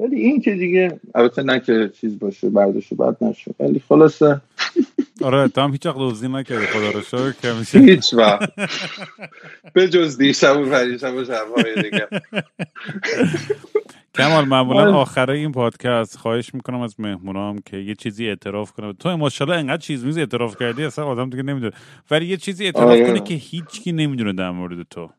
ولی این که دیگه البته نه که چیز باشه برداشت بعد نشه. ولی خلاصه آره تو هم هیچ وقت دوزی نکردی خدا رو شکر که میشه هیچ وقت. به جز دیشب و پریشب و شبهای دیگه. کمال معمولا آخره این پادکست خواهش می‌کنم از مهمونام که یه چیزی اعتراف کنه. تو ماشاءالله انقدر چیز میز اعتراف کردی اصلا آدم دیگه نمی‌دونه. ولی یه چیزی اعتراف آره. کنه که هیچکی نمی‌دونه در مورد تو.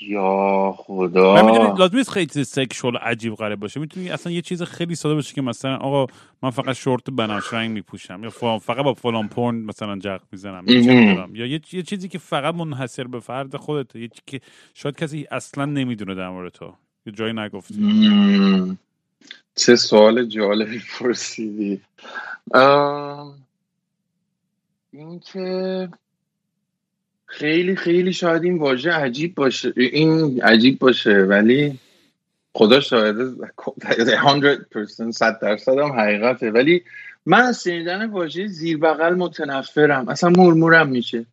یا خدا. من لازم نیست خیلی سکشوال عجیب غریب باشه. می‌تونی اصلا یه چیز خیلی ساده باشه که مثلا آقا من فقط شورت بنفش رنگ میپوشم یا فقط با فلان پورن مثلا جق می‌زنم یا یه یه چیزی که فقط منحصر به فرد خودته یه چیزی که شاید کسی اصلا نمی‌دونه در مورد تو. یه جایی نگفتی. مم. چه سوال جالبی پرسیدی. ام، این که خیلی خیلی شاید این واژه عجیب باشه. این عجیب باشه ولی خدا شاهده 100% صد درصد هم حقیقته. ولی من از شنیدن واژه زیر بغل متنفرم. اصلا مرمورم میشه.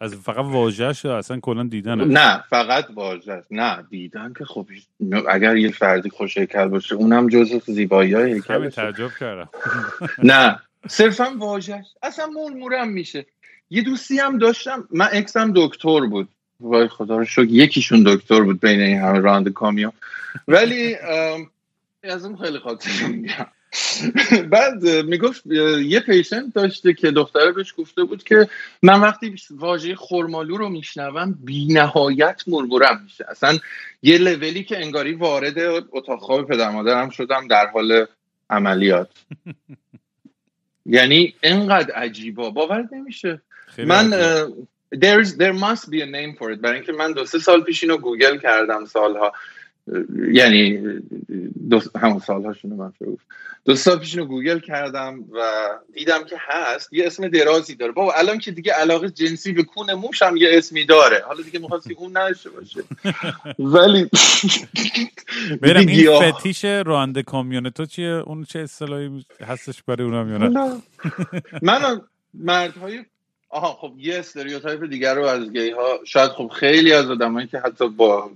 از فقط واژه‌ش اصلا کلا دیدنه. نه فقط واژه. نه دیدن که خب اگر یه فردی خوش هیکل باشه اونم جزء زیبایی های هیکل تعجب کردم. نه صرفا واژه اصلا مرمورم میشه. یه دوستی هم داشتم. من اکسم دکتر بود. وای خدا رو شکر یکیشون دکتر بود بین این همه راند کامیون. ولی از اون خیلی خاطر میگم. بعد می‌گفت یه پیشنت داشته که دختره بهش گفته بود که من وقتی واژه خرمالو رو میشنوم بی نهایت مرمورم میشه. اصلا یه لولی که انگاری وارد اتاق خواب پدر مادرم شدم در حال عملیات. یعنی انقدر عجیبا باور نمیشه. خیلی من there's, there must be a name for it. برای اینکه من دو سه سال پیش اینو گوگل کردم سالها. یعنی دو همون سالهاشونو من گفت. دو سال پیش اینو گوگل کردم و دیدم که هست. یه اسم درازی داره. بابا الان که دیگه علاقه جنسی به کون موش هم یه اسمی داره. حالا دیگه می‌خواستی اون نداشته باشه. ولی برم این. فتیش راننده کامیون. تو چیه؟ اون چه اصطلاحی هستش برای اونم یا نه. من مردهای آها خب یه stereotype دیگر رو از گی ها شاید خب خیلی از آدمایی که حتی با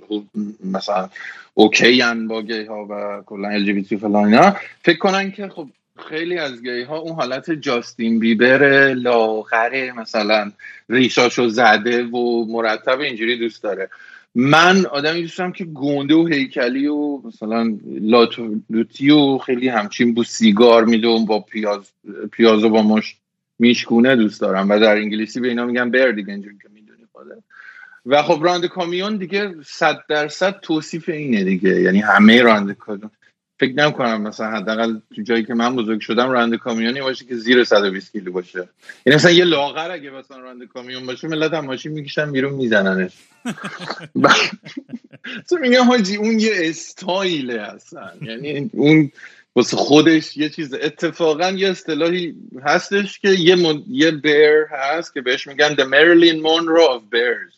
مثلا okay ان با گی ها و کلا LGBT فلان اینا فکر کنن که خب خیلی از گی ها اون حالت جاستین بیبر لاغره مثلا ریشاشو زده و مرتب اینجوری دوست داره. من آدمی دوستم که گنده و هیکلی و مثلا لاتولوتی و خیلی همچین بو سیگار میده و با پیاز پیاز و با مشت میشکونه دوست دارم و در انگلیسی به اینا میگن بر دیگه اینجوری که می‌دونی خودت و خب راند کامیون دیگه صد درصد توصیف اینه دیگه یعنی همه راند کامیون. فکر نمی‌کنم مثلا حداقل تو جایی که من بزرگ شدم راننده کامیونی باشه که زیر 120 کیلو باشه. یعنی مثلا یه لاغر اگه مثلا راننده کامیون باشه ملت هم ماشین می‌کشن بیرون میزننش. تو میگم حاجی اون یه استایله اصلا یعنی اون واسه خودش یه چیز اتفاقا یه اصطلاحی هستش که یه, من... یه بیر هست که بهش میگن The Marilyn Monroe of Bears.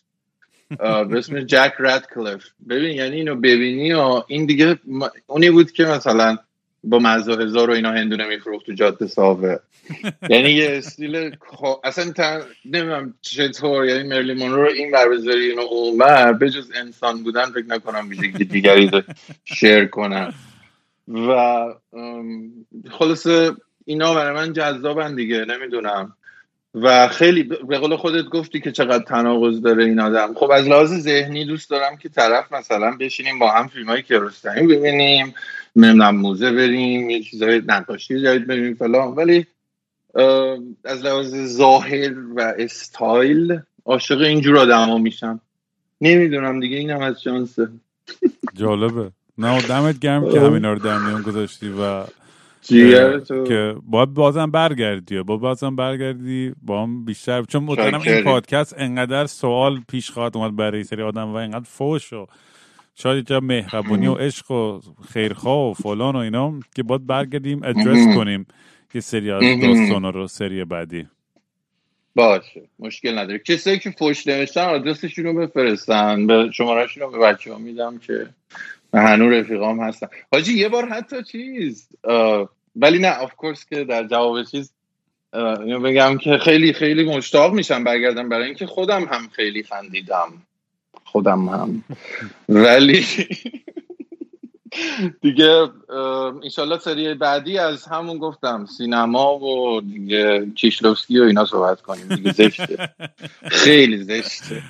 به اسم جک کلف ببین یعنی اینو ببینی و این دیگه اونی بود که مثلا با مزه هزار و اینا هندونه میفروخت تو جاده ساوه. یعنی یه استیل اصلا تا... نمی‌دونم چطور یعنی مرلی مونرو این بر بذاری اینو اونور به جز انسان بودن فکر نکنم که دیگری شیر کنم و خلاصه اینا برای من جذابن دیگه نمی‌دونم. و خیلی به قول خودت گفتی که چقدر تناقض داره این آدم. خب از لحاظ ذهنی دوست دارم که طرف مثلا بشینیم با هم فیلم های کیارستمی ببینیم نمی‌دونم موزه بریم یه چیزای نقاشی جدید ببینیم فلان. ولی از لحاظ ظاهر و استایل عاشق اینجور آدم ها میشم. نمی‌دونم دیگه اینم از شانسه جالبه. نه دمت گرم که همینا رو در میان گذاشتی و که باید بازم برگردی با بازم برگردی با هم بیشتر. چون مطمئنم این پادکست انقدر سوال پیش خواهد اومد برای سری آدم و انقدر فوش و شاید جا مهربونی و عشق و خیرخواه و فلان و اینا که باید برگردیم ادرس کنیم که سری از داستان رو سری بعدی. باشه مشکل نداره. کسایی که فوش نوشتن آدرسشون رو بفرستن. به شمارهشون رو به بچه ها میدم که هنو رفیقام هستن. حاجی یه بار حتی چیز ولی نه آف کورس که در جواب چیز بگم که خیلی خیلی مشتاق میشم برگردم. برای اینکه خودم هم خیلی خندیدم. خودم هم. ولی دیگه انشالله سری بعدی از همون گفتم سینما و دیگه چیشلوفسکی و اینا صحبت کنیم. دیگه زشته. خیلی زشته.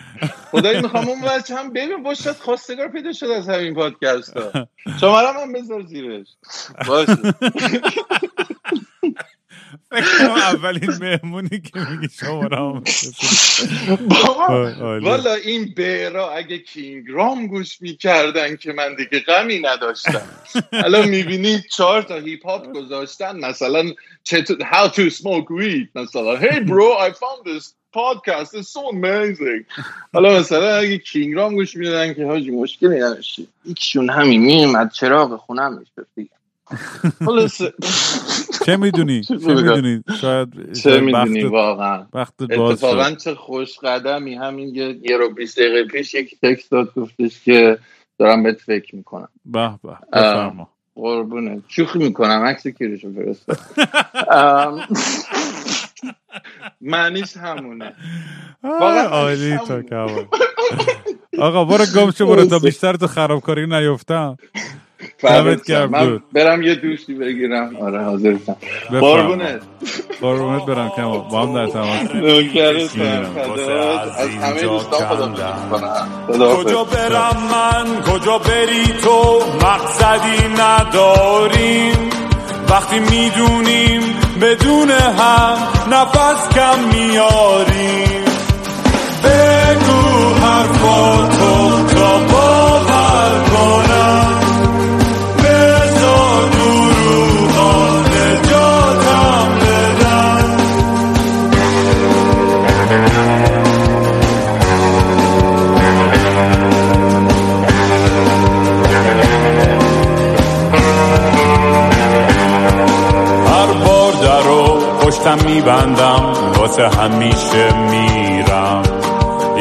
خدایی می‌خوام اون بچه هم ببین باشد خواستگار پیدا شد از همین پادکست ها. شما هم بذار زیرش. باشه. اولین مهمونی که میگی شما را والا این بیرا اگه کینگرام گوش می‌کردن که من دیگه غمی نداشتم. الان می‌بینی چهار تا هیپ هاپ گذاشتن مثلا how to smoke weed مثلا. Hey bro I found this podcast. It's so amazing. حالا مثلا اگه کینگرام گوش می‌دادن که حاجی مشکلی نداشتی. یکیشون همین میمد چراغ خونم میشه چه می‌دونی؟ چه می‌دونی؟ شاید چه می‌دونی؟ واقعا. اتفاقا چه خوش قدمی. همین یه, رو بیست دقیقه پیش یک تکست داد گفتش که دارم بهت فکر می‌کنم. به به. بفرما. قربونه. شوخی می‌کنم عکس کیرشو فرست معنیش همونه. عالی تا آقا برو گم شو برو. تا بیشتر تو خرابکاری نیفتم. دمت من برم یه دوشی بگیرم. آره حاضرتم. قربونت. قربونت برم که با هم در تماس از همه دوستان کجا برم من؟ کجا بری تو؟ مقصدی نداریم. وقتی می‌دونیم بدون هم نفس کم میاریم. بگو حرفاتو تا باور میبندم واسه همیشه میرم.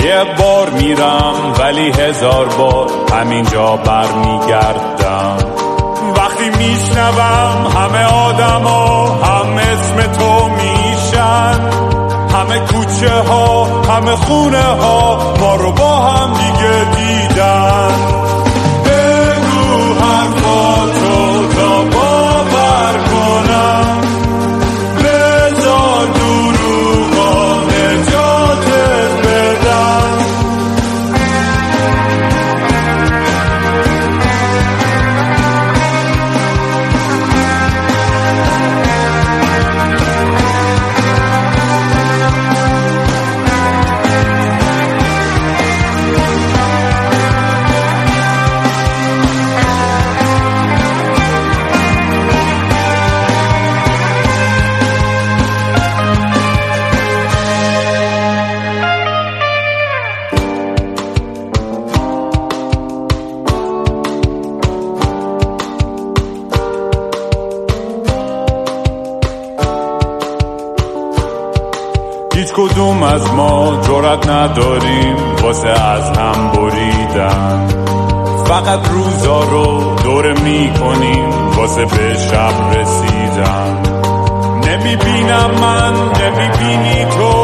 یه بار میرم ولی هزار بار همینجا برمیگردم. وقتی میشنوم همه آدما هم اسم تو میشن. همه کوچه ها همه خونه ها ما رو با هم دیگه دیدن. بگو حرفاتو تا باور کنم. نداریم واسه از هم بریدن. فقط روزا رو دور می‌کنیم واسه به شب رسیدن. نمی‌بینم من نمی‌بینی تو. فاصله ها